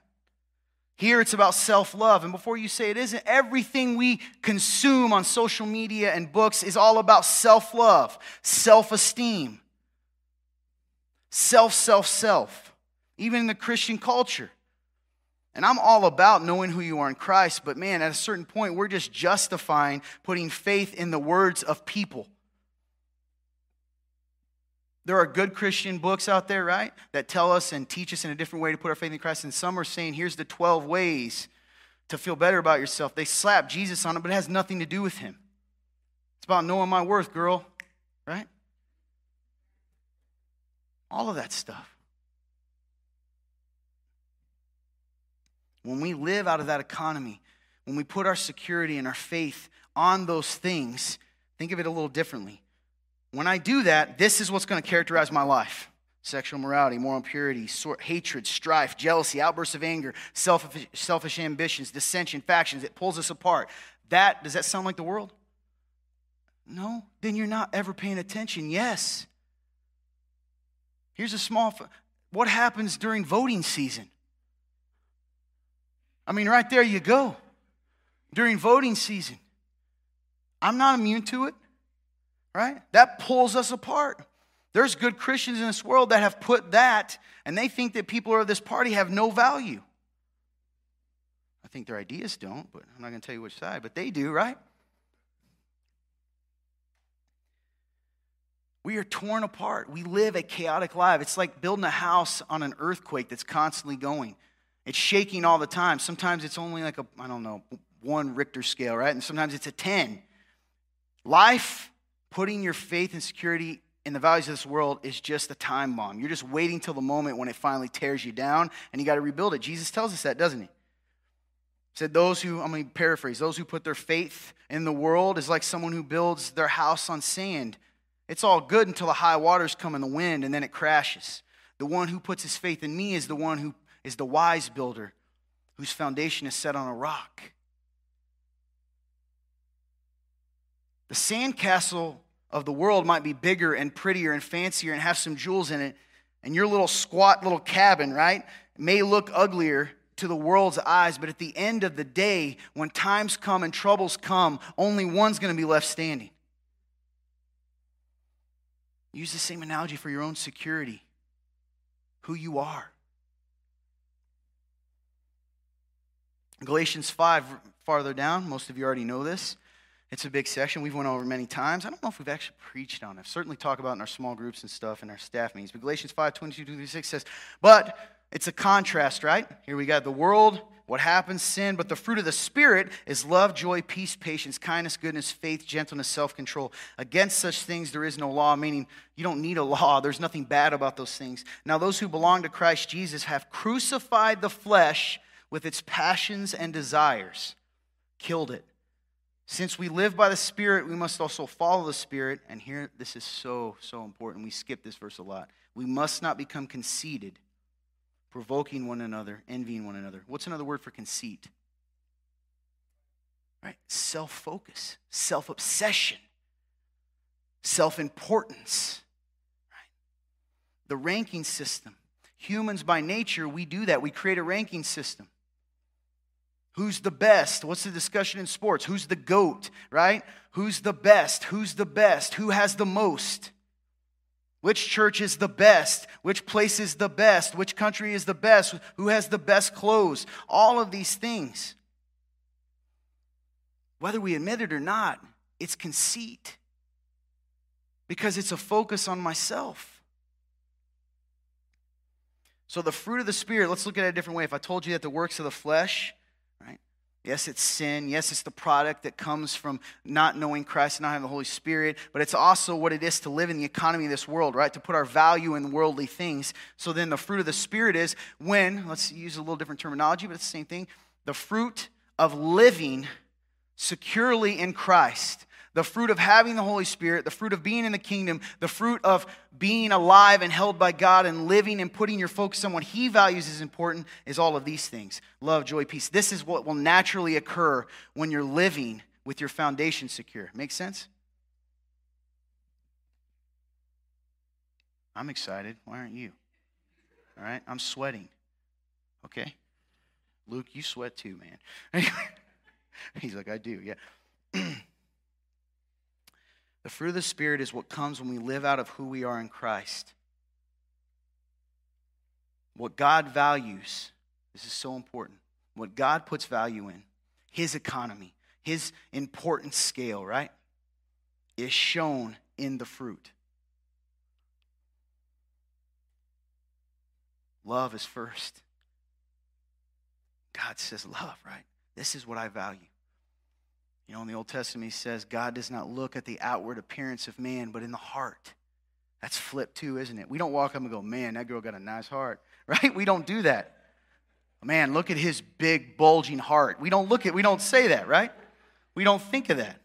Here it's about self love. And before you say it isn't, everything we consume on social media and books is all about self love, self esteem, self, self, self, even in the Christian culture. And I'm all about knowing who you are in Christ, but man, at a certain point, we're just justifying putting faith in the words of people. There are good Christian books out there, right, that tell us and teach us in a different way to put our faith in Christ. And some are saying, here's the 12 ways to feel better about yourself. They slap Jesus on it, but it has nothing to do with him. It's about knowing my worth, girl, right? All of that stuff. When we live out of that economy, when we put our security and our faith on those things, think of it a little differently. When I do that, this is what's going to characterize my life sexual morality, moral impurity, hatred, strife, jealousy, outbursts of anger, selfish, selfish ambitions, dissension, factions. It pulls us apart. That, does that sound like the world? No? Then you're not ever paying attention. Yes. Here's a small, what happens during voting season? I mean, right there you go. During voting season. I'm not immune to it right? That pulls us apart. There's good Christians in this world that have put that, and they think that people of this party have no value. I think their ideas don't, but I'm not going to tell you which side, but they do, right? We are torn apart. We live a chaotic life. It's like building a house on an earthquake that's constantly going. It's shaking all the time. Sometimes it's only like a, I don't know, one Richter scale, right? And sometimes it's a 10. Life putting your faith and security in the values of this world is just a time bomb. You're just waiting till the moment when it finally tears you down and you got to rebuild it. Jesus tells us that, doesn't he? Said, Those who, I'm going to paraphrase, those who put their faith in the world is like someone who builds their house on sand. It's all good until the high waters come in the wind and then it crashes. The one who puts his faith in me is the one who is the wise builder whose foundation is set on a rock. The sandcastle of the world might be bigger and prettier and fancier and have some jewels in it. And your little squat little cabin, right, may look uglier to the world's eyes, but at the end of the day, when times come and troubles come, only one's going to be left standing. Use the same analogy for your own security, who you are. Galatians 5, farther down, most of you already know this. It's a big section. We've went over many times. I don't know if we've actually preached on it. I've certainly talked about in our small groups and stuff and our staff meetings. But Galatians 5, 22, 26 says, but it's a contrast, right? Here we got the world, what happens, sin, but the fruit of the Spirit is love, joy, peace, patience, kindness, goodness, faith, gentleness, self control. Against such things there is no law, meaning you don't need a law. There's nothing bad about those things. Now, those who belong to Christ Jesus have crucified the flesh with its passions and desires, killed it. Since we live by the Spirit, we must also follow the Spirit. And here, this is so, so important. We skip this verse a lot. We must not become conceited, provoking one another, envying one another. What's another word for conceit? Right? Self focus, self obsession. self importance, right? The ranking system. Humans by nature, we do that. We create a ranking system. Who's the best? What's the discussion in sports? Who's the GOAT, right? Who's the best? Who's the best? Who has the most? Which church is the best? Which place is the best? Which country is the best? Who has the best clothes? All of these things. Whether we admit it or not, it's conceit because it's a focus on myself. So, the fruit of the Spirit, let's look at it a different way. If I told you that the works of the flesh? Yes, it's sin. Yes, it's the product that comes from not knowing Christ and not having the Holy Spirit, but it's also what it is to live in the economy of this world, right? To put our value in worldly things. So then the fruit of the Spirit is when, let's use a little different terminology, but it's the same thing. The fruit of living securely in Christ the fruit of having the Holy Spirit, the fruit of being in the kingdom, the fruit of being alive and held by God and living and putting your focus on what He values is important is all of these things love, joy, peace. This is what will naturally occur when you're living with your foundation secure. Make sense? I'm excited. Why aren't you? All right, I'm sweating. Okay? Luke, you sweat too, man. He's like, I do, yeah. The fruit of the Spirit is what comes when we live out of who we are in Christ. What God values, this is so important. What God puts value in, His economy, His important scale, right, is shown in the fruit. Love is first. God says, Love, right? This is what I value. You know, in the Old Testament, he says, God does not look at the outward appearance of man, but in the heart. That's flipped too, isn't it? We don't walk up and go, man, that girl got a nice heart, right? We don't do that. Man, look at his big, bulging heart. We don't look at, we don't say that, right? We don't think of that.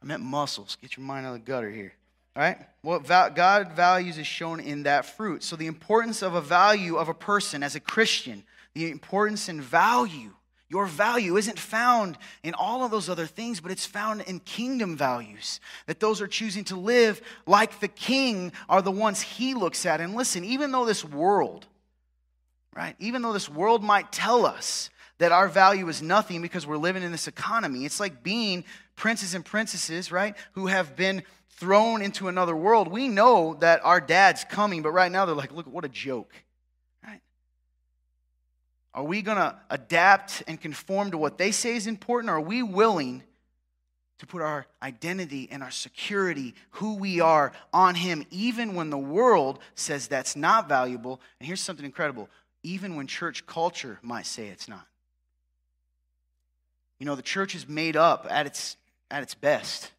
I meant muscles. Get your mind out of the gutter here. All right? What God values is shown in that fruit. So, the importance of a value of a person as a Christian, the importance and value your value isn't found in all of those other things, but it's found in kingdom values. That those are choosing to live like the king are the ones he looks at. And listen, even though this world, right, even though this world might tell us that our value is nothing because we're living in this economy, it's like being princes and princesses, right, who have been thrown into another world. We know that our dad's coming, but right now they're like, look, what a joke. Are we going to adapt and conform to what they say is important? Or are we willing to put our identity and our security, who we are, on Him, even when the world says that's not valuable? And here's something incredible even when church culture might say it's not. You know, the church is made up at its, at its best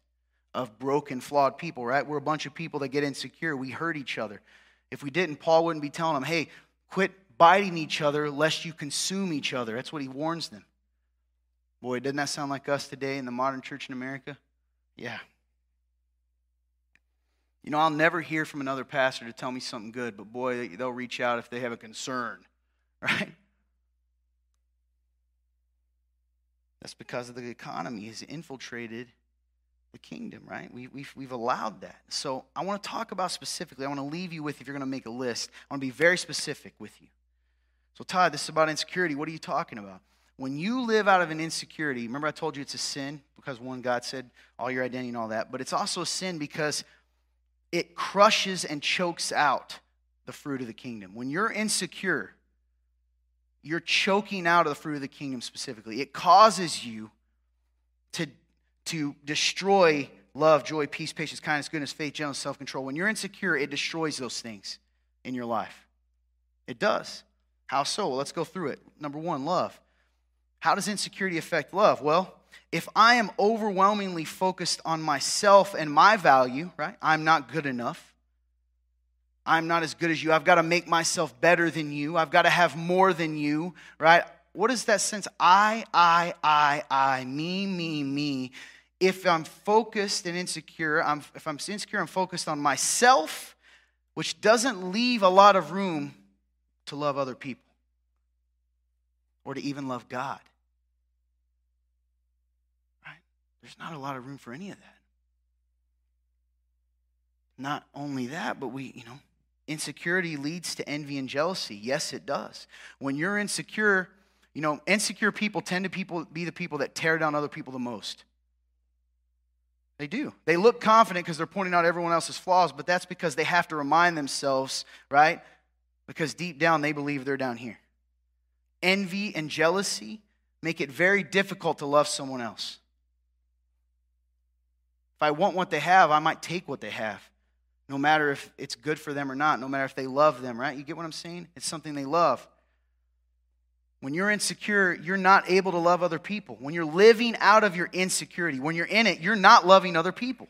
of broken, flawed people, right? We're a bunch of people that get insecure. We hurt each other. If we didn't, Paul wouldn't be telling them, hey, quit biting each other lest you consume each other. That's what he warns them. Boy, doesn't that sound like us today in the modern church in America? Yeah. You know, I'll never hear from another pastor to tell me something good, but boy, they'll reach out if they have a concern, right? That's because of the economy has infiltrated the kingdom, right? We, we've, we've allowed that. So I want to talk about specifically, I want to leave you with, if you're going to make a list, I want to be very specific with you. So, Todd, this is about insecurity. What are you talking about? When you live out of an insecurity, remember I told you it's a sin because one, God said all your identity and all that, but it's also a sin because it crushes and chokes out the fruit of the kingdom. When you're insecure, you're choking out of the fruit of the kingdom specifically. It causes you to, to destroy love, joy, peace, patience, kindness, goodness, faith, gentleness, self control. When you're insecure, it destroys those things in your life. It does. How so? Let's go through it. Number one, love. How does insecurity affect love? Well, if I am overwhelmingly focused on myself and my value, right? I'm not good enough. I'm not as good as you. I've got to make myself better than you. I've got to have more than you, right? What is that sense? I, I, I, I, me, me, me. If I'm focused and insecure, I'm, if I'm insecure, I'm focused on myself, which doesn't leave a lot of room to love other people or to even love God. Right? There's not a lot of room for any of that. not only that, but we, you know, insecurity leads to envy and jealousy. Yes, it does. When you're insecure, you know, insecure people tend to people, be the people that tear down other people the most. They do. They look confident because they're pointing out everyone else's flaws, but that's because they have to remind themselves, right? Because deep down they believe they're down here. Envy and jealousy make it very difficult to love someone else. If I want what they have, I might take what they have, no matter if it's good for them or not, no matter if they love them, right? You get what I'm saying? It's something they love. When you're insecure, you're not able to love other people. When you're living out of your insecurity, when you're in it, you're not loving other people.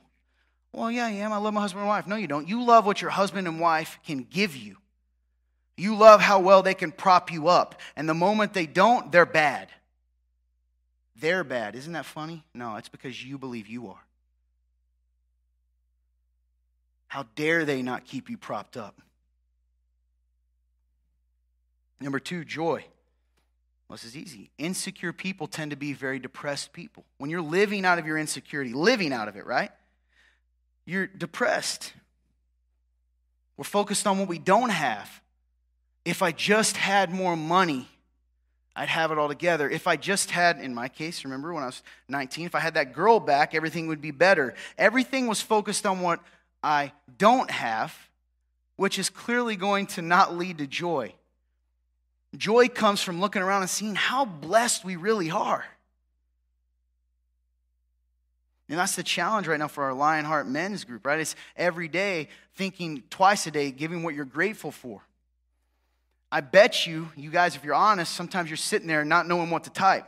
Well, yeah, I am. I love my husband and wife. No, you don't. You love what your husband and wife can give you. You love how well they can prop you up. And the moment they don't, they're bad. They're bad. Isn't that funny? No, it's because you believe you are. How dare they not keep you propped up? Number two, joy. Well, this is easy. Insecure people tend to be very depressed people. When you're living out of your insecurity, living out of it, right? You're depressed. We're focused on what we don't have. If I just had more money, I'd have it all together. If I just had, in my case, remember when I was 19, if I had that girl back, everything would be better. Everything was focused on what I don't have, which is clearly going to not lead to joy. Joy comes from looking around and seeing how blessed we really are. And that's the challenge right now for our Lionheart men's group, right? It's every day thinking twice a day, giving what you're grateful for. I bet you, you guys, if you're honest, sometimes you're sitting there not knowing what to type.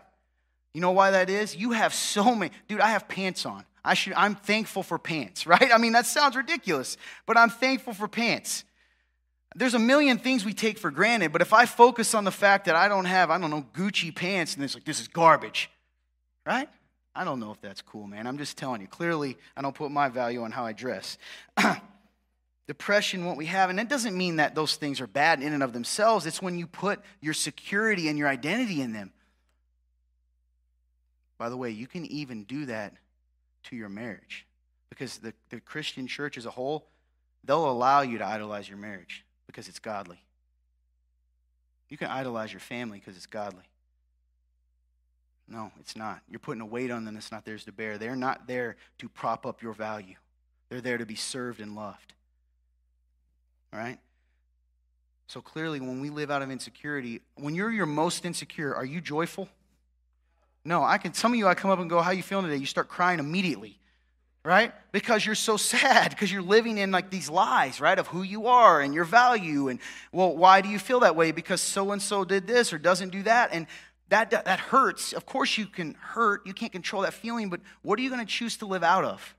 You know why that is? You have so many. Dude, I have pants on. I should, I'm thankful for pants, right? I mean, that sounds ridiculous, but I'm thankful for pants. There's a million things we take for granted, but if I focus on the fact that I don't have, I don't know, Gucci pants and it's like, this is garbage, right? I don't know if that's cool, man. I'm just telling you. Clearly, I don't put my value on how I dress. Depression, what we have, and it doesn't mean that those things are bad in and of themselves. It's when you put your security and your identity in them. By the way, you can even do that to your marriage because the, the Christian church as a whole, they'll allow you to idolize your marriage because it's godly. You can idolize your family because it's godly. No, it's not. You're putting a weight on them that's not theirs to bear. They're not there to prop up your value, they're there to be served and loved. All right? So clearly, when we live out of insecurity, when you're your most insecure, are you joyful? No, I can. Some of you, I come up and go, "How you feeling today?" You start crying immediately right? Because you're so sad, because you're living in like these lies, right, of who you are and your value. And well, why do you feel that way? Because so and so did this or doesn't do that. And that, that hurts. Of course, you can hurt. You can't control that feeling, but what are you going to choose to live out of?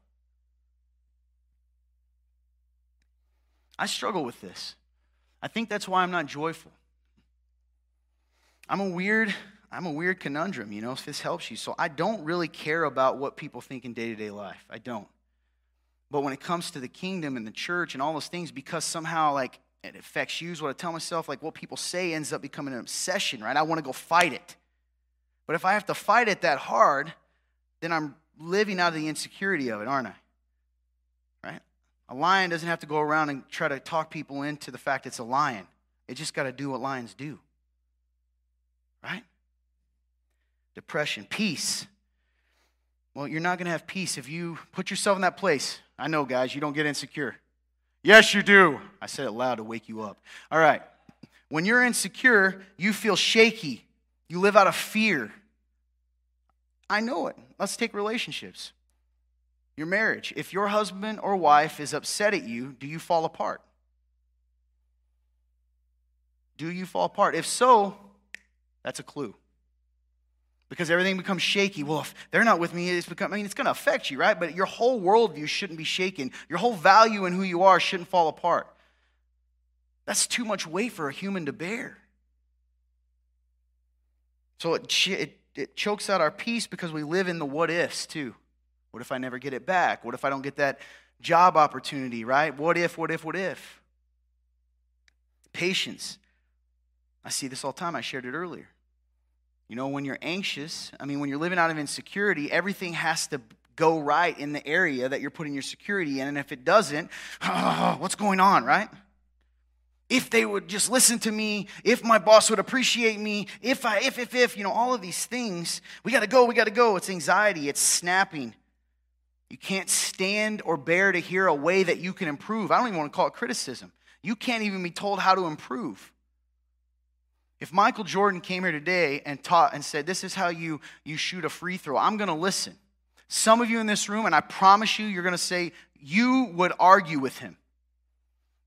I struggle with this. I think that's why I'm not joyful. I'm a weird I'm a weird conundrum, you know, if this helps you. So I don't really care about what people think in day to day life. I don't. But when it comes to the kingdom and the church and all those things, because somehow, like, it affects you, is what I tell myself, like, what people say ends up becoming an obsession, right? I want to go fight it. But if I have to fight it that hard, then I'm living out of the insecurity of it, aren't I? A lion doesn't have to go around and try to talk people into the fact it's a lion. It just got to do what lions do. Right? depression, peace. Well, you're not going to have peace if you put yourself in that place. I know, guys, you don't get insecure. Yes, you do. I said it loud to wake you up. All right. When you're insecure, you feel shaky. You live out of fear. I know it. Let's take relationships. Your marriage. If your husband or wife is upset at you, do you fall apart? Do you fall apart? If so, that's a clue because everything becomes shaky. Well, if they're not with me, it's become, I mean, it's going to affect you, right? But your whole worldview shouldn't be shaken. Your whole value in who you are shouldn't fall apart. That's too much weight for a human to bear. So it, it, it chokes out our peace because we live in the what ifs too. What if I never get it back? What if I don't get that job opportunity, right? What if, what if, what if? Patience. I see this all the time. I shared it earlier. You know, when you're anxious, I mean, when you're living out of insecurity, everything has to go right in the area that you're putting your security in. And if it doesn't, oh, what's going on, right? If they would just listen to me, if my boss would appreciate me, if I, if, if, if, you know, all of these things, we got to go, we got to go. It's anxiety, it's snapping. You can't stand or bear to hear a way that you can improve. I don't even want to call it criticism. You can't even be told how to improve. If Michael Jordan came here today and taught and said, This is how you, you shoot a free throw, I'm going to listen. Some of you in this room, and I promise you, you're going to say, you would argue with him.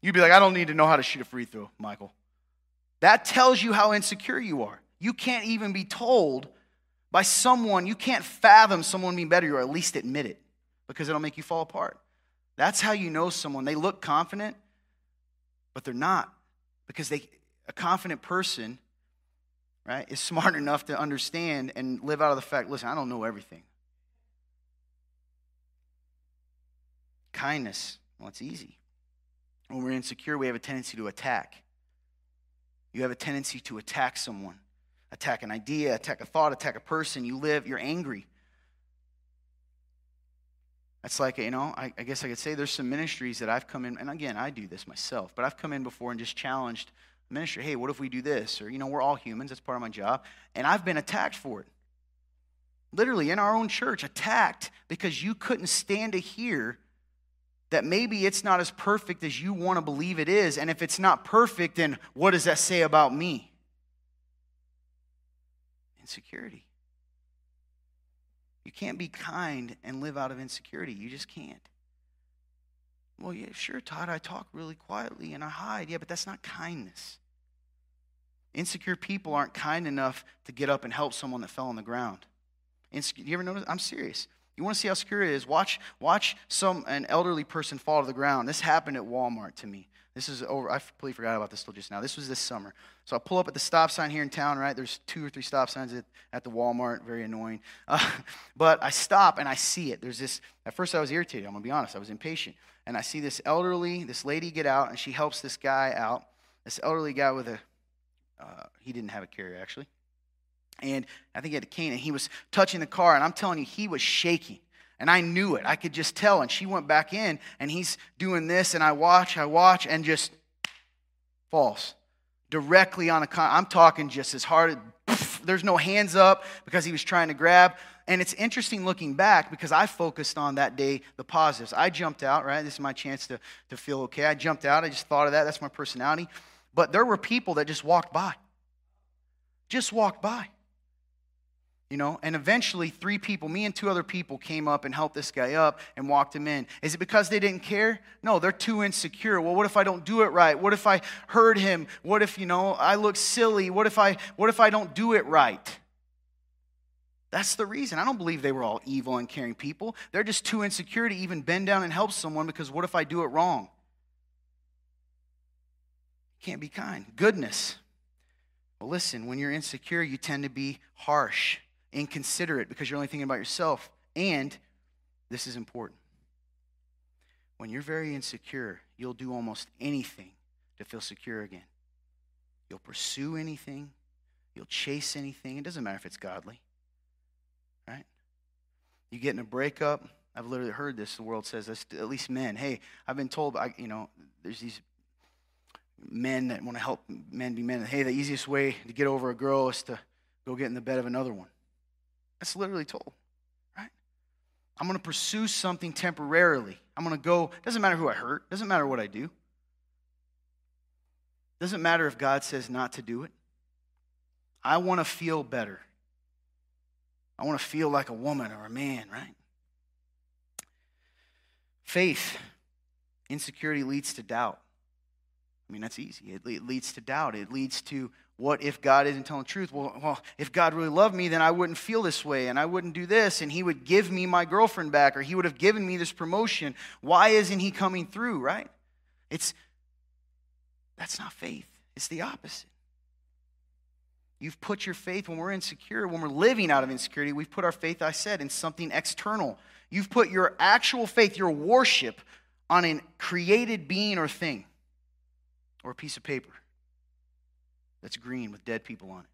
You'd be like, I don't need to know how to shoot a free throw, Michael. That tells you how insecure you are. You can't even be told by someone, you can't fathom someone being better, or at least admit it because it'll make you fall apart. That's how you know someone. They look confident, but they're not because they a confident person, right, is smart enough to understand and live out of the fact, listen, I don't know everything. Kindness, well, it's easy. When we're insecure, we have a tendency to attack. You have a tendency to attack someone, attack an idea, attack a thought, attack a person. You live, you're angry. That's like, you know, I, I, guess I could say there's some ministries that I've come in, and again, I do this myself, but I've come in before and just challenged ministry, hey, what if we do this? Or, you know, we're all humans, that's part of my job. And I've been attacked for it. Literally in our own church, attacked because you couldn't stand to hear that maybe it's not as perfect as you want to believe it is. And if it's not perfect, then what does that say about me? Insecurity. You can't be kind and live out of insecurity. You just can't. Well, yeah, sure, Todd, I talk really quietly and I hide. Yeah, but that's not kindness. Insecure people aren't kind enough to get up and help someone that fell on the ground. Insecure, you ever notice? I'm serious. You want to see how secure it is? Watch, watch some an elderly person fall to the ground. This happened at Walmart to me. This is over. I completely forgot about this till just now. This was this summer. So I pull up at the stop sign here in town. Right, there's two or three stop signs at, at the Walmart. Very annoying. Uh, but I stop and I see it. There's this. At first, I was irritated. I'm gonna be honest. I was impatient. And I see this elderly, this lady get out, and she helps this guy out. This elderly guy with a. Uh, he didn't have a carrier actually. And I think he had a cane, and he was touching the car, and I'm telling you, he was shaking. And I knew it. I could just tell. And she went back in, and he's doing this, and I watch, I watch, and just falls directly on a con. I'm talking just as hard. There's no hands up because he was trying to grab. And it's interesting looking back because I focused on that day the positives. I jumped out, right? This is my chance to, to feel okay. I jumped out. I just thought of that. That's my personality. But there were people that just walked by. Just walked by. You know, and eventually three people, me and two other people, came up and helped this guy up and walked him in. Is it because they didn't care? No, they're too insecure. Well, what if I don't do it right? What if I hurt him? What if, you know, I look silly? What if I what if I don't do it right? That's the reason. I don't believe they were all evil and caring people. They're just too insecure to even bend down and help someone because what if I do it wrong? Can't be kind. Goodness. Well, listen, when you're insecure, you tend to be harsh inconsiderate because you're only thinking about yourself. And this is important. When you're very insecure, you'll do almost anything to feel secure again. You'll pursue anything, you'll chase anything. It doesn't matter if it's godly, right? You get in a breakup. I've literally heard this. The world says this, at least men. Hey, I've been told, I, you know, there's these men that want to help men be men. Hey, the easiest way to get over a girl is to go get in the bed of another one. That's literally told, right? I'm going to pursue something temporarily. I'm going to go, doesn't matter who I hurt, doesn't matter what I do. Doesn't matter if God says not to do it. I want to feel better. I want to feel like a woman or a man, right? Faith, insecurity leads to doubt. I mean, that's easy. It, leads to doubt. It leads to what if God isn't telling the truth? Well, well, if God really loved me, then I wouldn't feel this way and I wouldn't do this and he would give me my girlfriend back or he would have given me this promotion. Why isn't he coming through, right? It's that's not faith. It's the opposite. You've put your faith when we're insecure, when we're living out of insecurity, we've put our faith, I said, in something external. You've put your actual faith, your worship, on a created being or thing or a piece of paper that's green with dead people on it.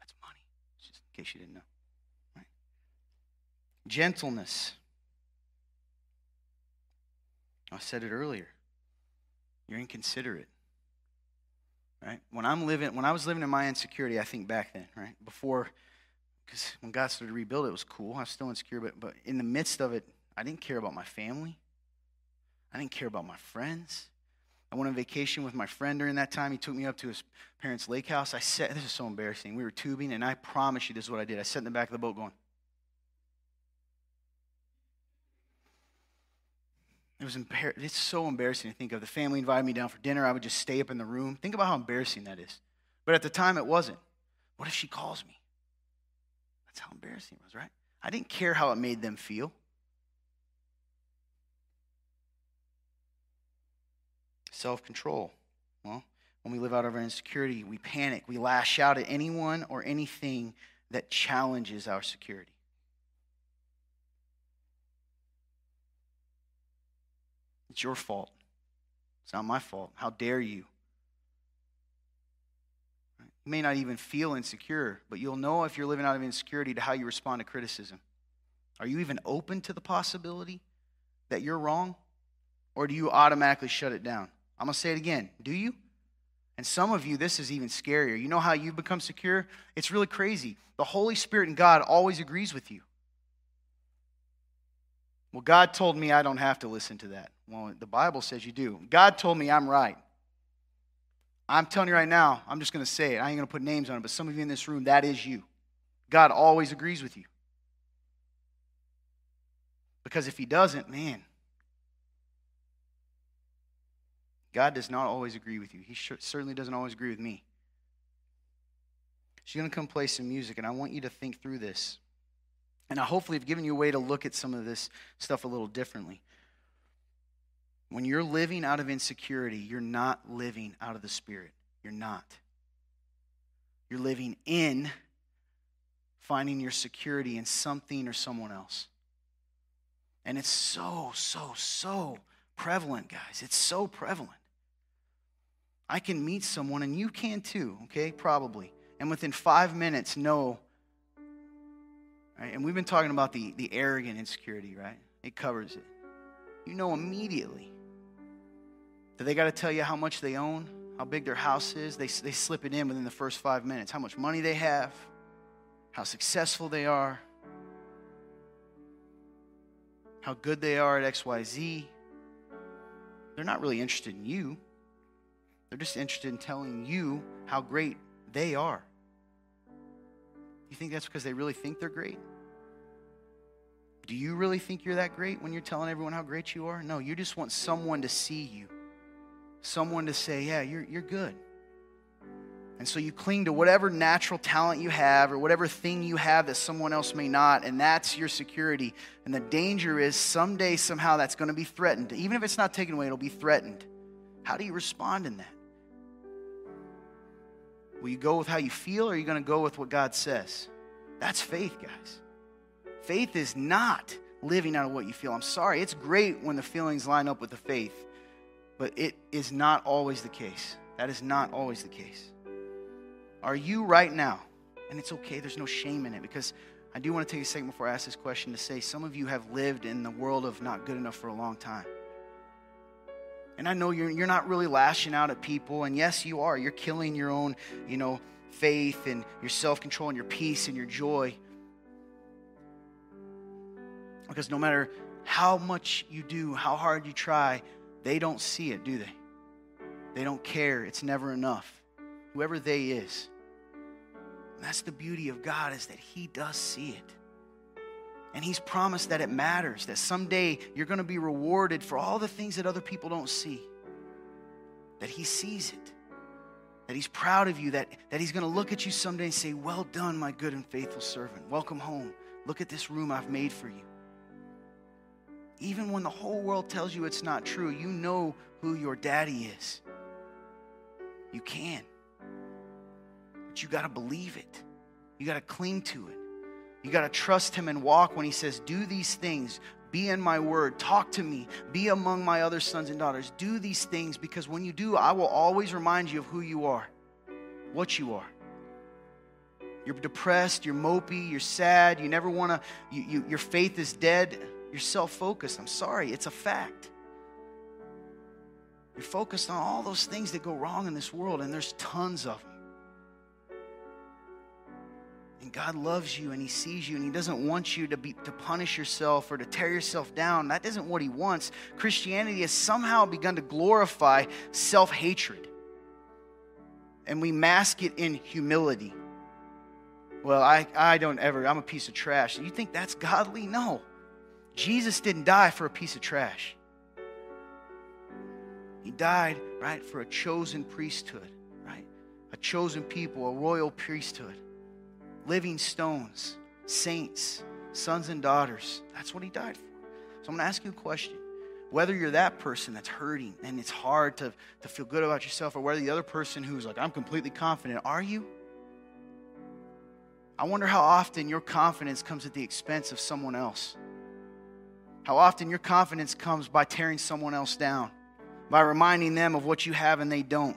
That's money, just in case you didn't know. Right? Gentleness. I said it earlier. You're inconsiderate. Right? When I'm living when I was living in my insecurity, I think back then, right? Before because when God started to rebuild it, was cool. I was still insecure, but, but in the midst of it, I didn't care about my family. I didn't care about my friends. I went on vacation with my friend during that time. He took me up to his parents' lake house. I sat, this is so embarrassing. We were tubing, and I promise you this is what I did. I sat in the back of the boat going, It was embar- it's so embarrassing to think of. The family invited me down for dinner. I would just stay up in the room. Think about how embarrassing that is. But at the time, it wasn't. What if she calls me? That's how embarrassing it was, right? I didn't care how it made them feel. Self control. Well, when we live out of our insecurity, we panic. We lash out at anyone or anything that challenges our security. It's your fault. It's not my fault. How dare you? You may not even feel insecure, but you'll know if you're living out of insecurity to how you respond to criticism. Are you even open to the possibility that you're wrong? Or do you automatically shut it down? I'm going to say it again. Do you? And some of you, this is even scarier. You know how you've become secure? It's really crazy. The Holy Spirit and God always agrees with you. Well, God told me I don't have to listen to that. Well, the Bible says you do. God told me I'm right. I'm telling you right now, I'm just going to say it. I ain't going to put names on it, but some of you in this room, that is you. God always agrees with you. Because if He doesn't, man, God does not always agree with you. He certainly doesn't always agree with me. She's going to come play some music, and I want you to think through this. And I hopefully have given you a way to look at some of this stuff a little differently. When you're living out of insecurity, you're not living out of the Spirit. You're not. You're living in finding your security in something or someone else. And it's so, so, so prevalent, guys. It's so prevalent. I can meet someone, and you can too, okay? Probably. And within five minutes, know Right? And we've been talking about the, the arrogant insecurity, right? It covers it. You know immediately that they got to tell you how much they own, how big their house is. They, they slip it in within the first five minutes, how much money they have, how successful they are, how good they are at XYZ. They're not really interested in you. They're just interested in telling you how great they are. You think that's because they really think they're great? Do you really think you're that great when you're telling everyone how great you are? No, you just want someone to see you, someone to say, Yeah, you're, you're good. And so you cling to whatever natural talent you have or whatever thing you have that someone else may not, and that's your security. And the danger is someday, somehow, that's going to be threatened. Even if it's not taken away, it'll be threatened. How do you respond in that? Will you go with how you feel or are you going to go with what God says? That's faith, guys. Faith is not living out of what you feel. I'm sorry. It's great when the feelings line up with the faith, but it is not always the case. That is not always the case. Are you right now? And it's okay, there's no shame in it because I do want to take a second before I ask this question to say some of you have lived in the world of not good enough for a long time. And I know you're, you're not really lashing out at people. And yes, you are. You're killing your own, you know, faith and your self control and your peace and your joy. Because no matter how much you do, how hard you try, they don't see it, do they? They don't care. It's never enough. Whoever they is. And that's the beauty of God is that he does see it. And he's promised that it matters, that someday you're going to be rewarded for all the things that other people don't see. That he sees it. That he's proud of you, that, that he's going to look at you someday and say, Well done, my good and faithful servant. Welcome home. Look at this room I've made for you. Even when the whole world tells you it's not true, you know who your daddy is. You can. But you got to believe it, you got to cling to it. You got to trust him and walk when he says, Do these things. Be in my word. Talk to me. Be among my other sons and daughters. Do these things because when you do, I will always remind you of who you are, what you are. you're depressed, you're mopey, you're sad, you never want to, you, you, your faith is dead, you're self focused. I'm sorry, it's a fact. You're focused on all those things that go wrong in this world, and there's tons of them. And God loves you and He sees you and He doesn't want you to, be, to punish yourself or to tear yourself down. That isn't what He wants. Christianity has somehow begun to glorify self hatred. And we mask it in humility. Well, I, I don't ever, I'm a piece of trash. You think that's godly? No. Jesus didn't die for a piece of trash. He died, right, for a chosen priesthood, right? A chosen people, a royal priesthood living stones, saints, sons and daughters. That's what he died for. So I'm going to ask you a question. Whether you're that person that's hurting and it's hard to, to feel good about yourself, or whether the other person who's like, I'm completely confident, are you? I wonder how often your confidence comes at the expense of someone else. How often your confidence comes by tearing someone else down, by reminding them of what you have and they don't.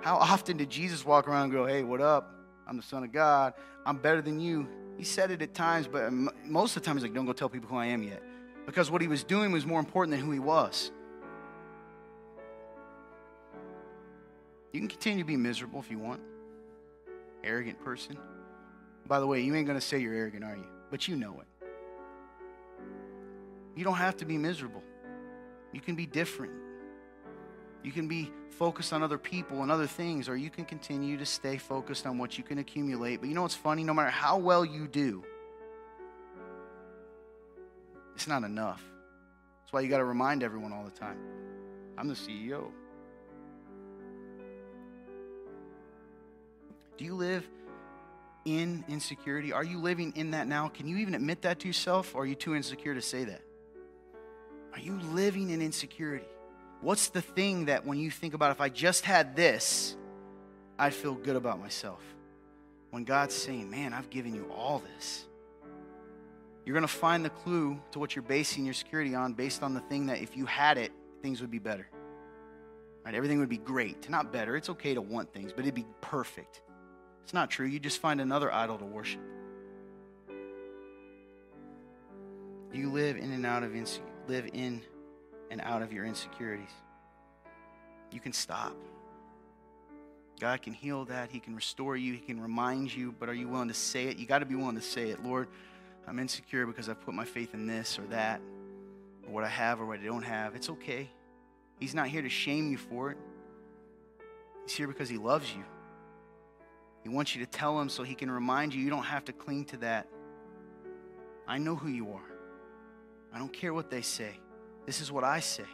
How often did Jesus walk around and go, Hey, what up? I'm the Son of God. I'm better than you. He said it at times, but most of the time he's like, Don't go tell people who I am yet. Because what he was doing was more important than who he was. You can continue to be miserable if you want. Arrogant person. By the way, you ain't going to say you're arrogant, are you? But you know it. You don't have to be miserable. You can be different. You can be focused on other people and other things, or you can continue to stay focused on what you can accumulate. But you know what's funny? No matter how well you do, it's not enough. That's why you got to remind everyone all the time I'm the CEO. Do you live in insecurity? Are you living in that now? Can you even admit that to yourself, or are you too insecure to say that? Are you living in insecurity? What's the thing that when you think about if I just had this, I'd feel good about myself? When God's saying, Man, I've given you all this. You're going to find the clue to what you're basing your security on based on the thing that if you had it, things would be better. Right? Everything would be great. Not better. It's okay to want things, but it'd be perfect. It's not true. You just find another idol to worship. You live in and out of live in and out of your insecurities. You can stop. God can heal that. He can restore you. He can remind you. But are you willing to say it? You got to be willing to say it. Lord, I'm insecure because I've put my faith in this or that, or what I have or what I don't have. It's okay. He's not here to shame you for it. He's here because He loves you. He wants you to tell Him so He can remind you. You don't have to cling to that. I know who you are. I don't care what they say. This is what I say.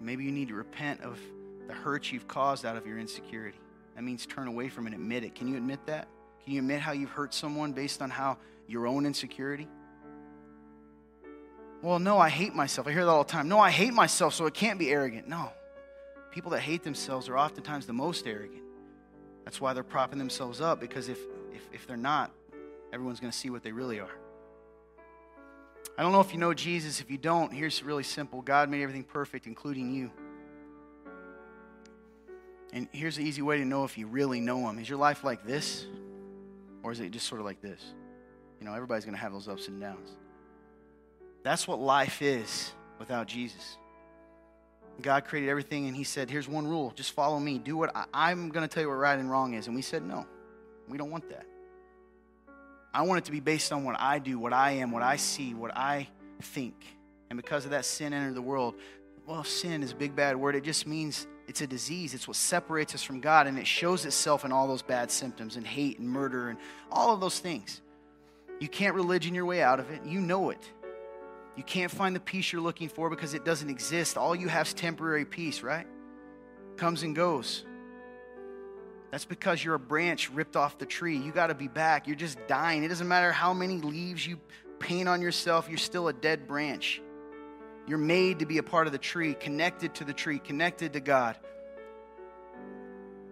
Maybe you need to repent of the hurt you've caused out of your insecurity. That means turn away from it admit it. Can you admit that? Can you admit how you've hurt someone based on how your own insecurity? Well, no, I hate myself. I hear that all the time. No, I hate myself, so it can't be arrogant. No. People that hate themselves are oftentimes the most arrogant. That's why they're propping themselves up, because if, if, if they're not, everyone's going to see what they really are. I don't know if you know Jesus. If you don't, here's really simple God made everything perfect, including you. And here's the easy way to know if you really know Him. Is your life like this? Or is it just sort of like this? You know, everybody's going to have those ups and downs. That's what life is without Jesus. God created everything, and He said, Here's one rule just follow me. Do what I, am going to tell you what right and wrong is. And we said, No, we don't want that. I want it to be based on what I do, what I am, what I see, what I think. And because of that, sin entered the world. Well, sin is a big bad word. It just means it's a disease. It's what separates us from God, and it shows itself in all those bad symptoms and hate and murder and all of those things. You can't religion your way out of it. You know it. You can't find the peace you're looking for because it doesn't exist. All you have is temporary peace, right? Comes and goes. That's because you're a branch ripped off the tree. You got to be back. You're just dying. It doesn't matter how many leaves you paint on yourself, you're still a dead branch. You're made to be a part of the tree, connected to the tree, connected to God.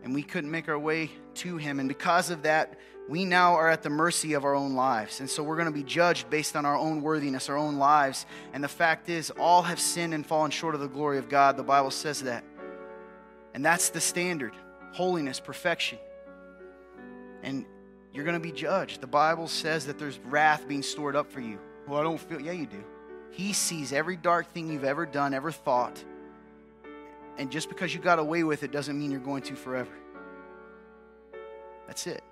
And we couldn't make our way to Him. And because of that, we now are at the mercy of our own lives. And so we're going to be judged based on our own worthiness, our own lives. And the fact is, all have sinned and fallen short of the glory of God. The Bible says that. And that's the standard. Holiness, perfection. And you're going to be judged. The Bible says that there's wrath being stored up for you. Well, I don't feel, yeah, you do. He sees every dark thing you've ever done, ever thought. And just because you got away with it doesn't mean you're going to forever. That's it.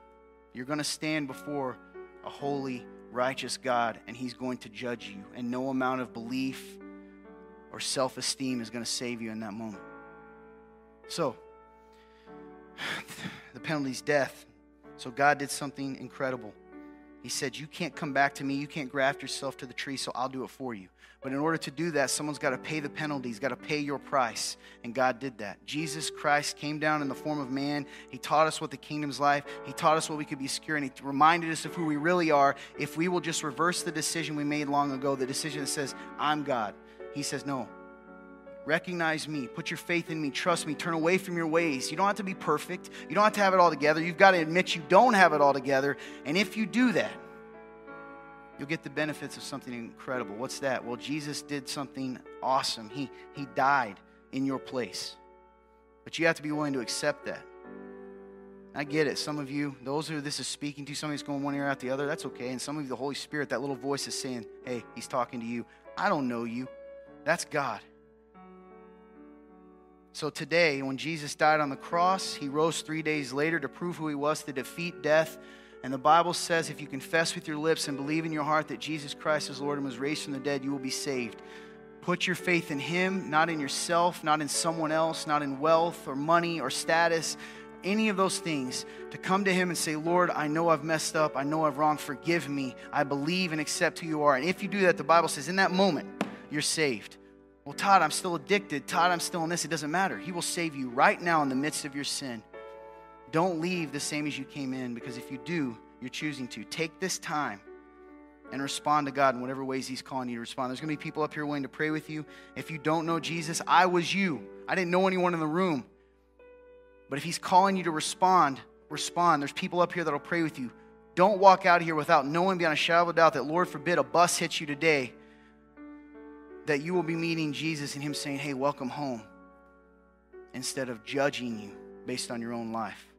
You're going to stand before a holy, righteous God, and He's going to judge you. And no amount of belief or self esteem is going to save you in that moment. So, the penalty is death. So, God did something incredible. He said, You can't come back to me. You can't graft yourself to the tree, so I'll do it for you. But in order to do that, someone's got to pay the penalty. He's got to pay your price. And God did that. Jesus Christ came down in the form of man. He taught us what the kingdom's life. He taught us what we could be secure. And He reminded us of who we really are if we will just reverse the decision we made long ago, the decision that says, I'm God. He says, No. Recognize me. Put your faith in me. Trust me. Turn away from your ways. You don't have to be perfect. You don't have to have it all together. You've got to admit you don't have it all together. And if you do that, you'll get the benefits of something incredible. What's that? Well, Jesus did something awesome. He, he died in your place. But you have to be willing to accept that. I get it. Some of you, those who this is speaking to, somebody's going one ear out the other, that's okay. And some of you, the Holy Spirit, that little voice is saying, hey, he's talking to you. I don't know you. That's God. So today, when Jesus died on the cross, he rose three days later to prove who he was, to defeat death and the Bible says if you confess with your lips and believe in your heart that Jesus Christ is Lord and was raised from the dead, you will be saved. Put your faith in Him, not in yourself, not in someone else, not in wealth or money or status, any of those things. To come to Him and say, Lord, I know I've messed up. I know I've wronged. Forgive me. I believe and accept who you are. And if you do that, the Bible says in that moment, you're saved. Well, Todd, I'm still addicted. Todd, I'm still in this. It doesn't matter. He will save you right now in the midst of your sin. Don't leave the same as you came in because if you do, you're choosing to. Take this time and respond to God in whatever ways He's calling you to respond. There's going to be people up here willing to pray with you. If you don't know Jesus, I was you. I didn't know anyone in the room. But if He's calling you to respond, respond. There's people up here that'll pray with you. Don't walk out of here without knowing beyond a shadow of a doubt that, Lord forbid, a bus hits you today, that you will be meeting Jesus and Him saying, Hey, welcome home, instead of judging you based on your own life.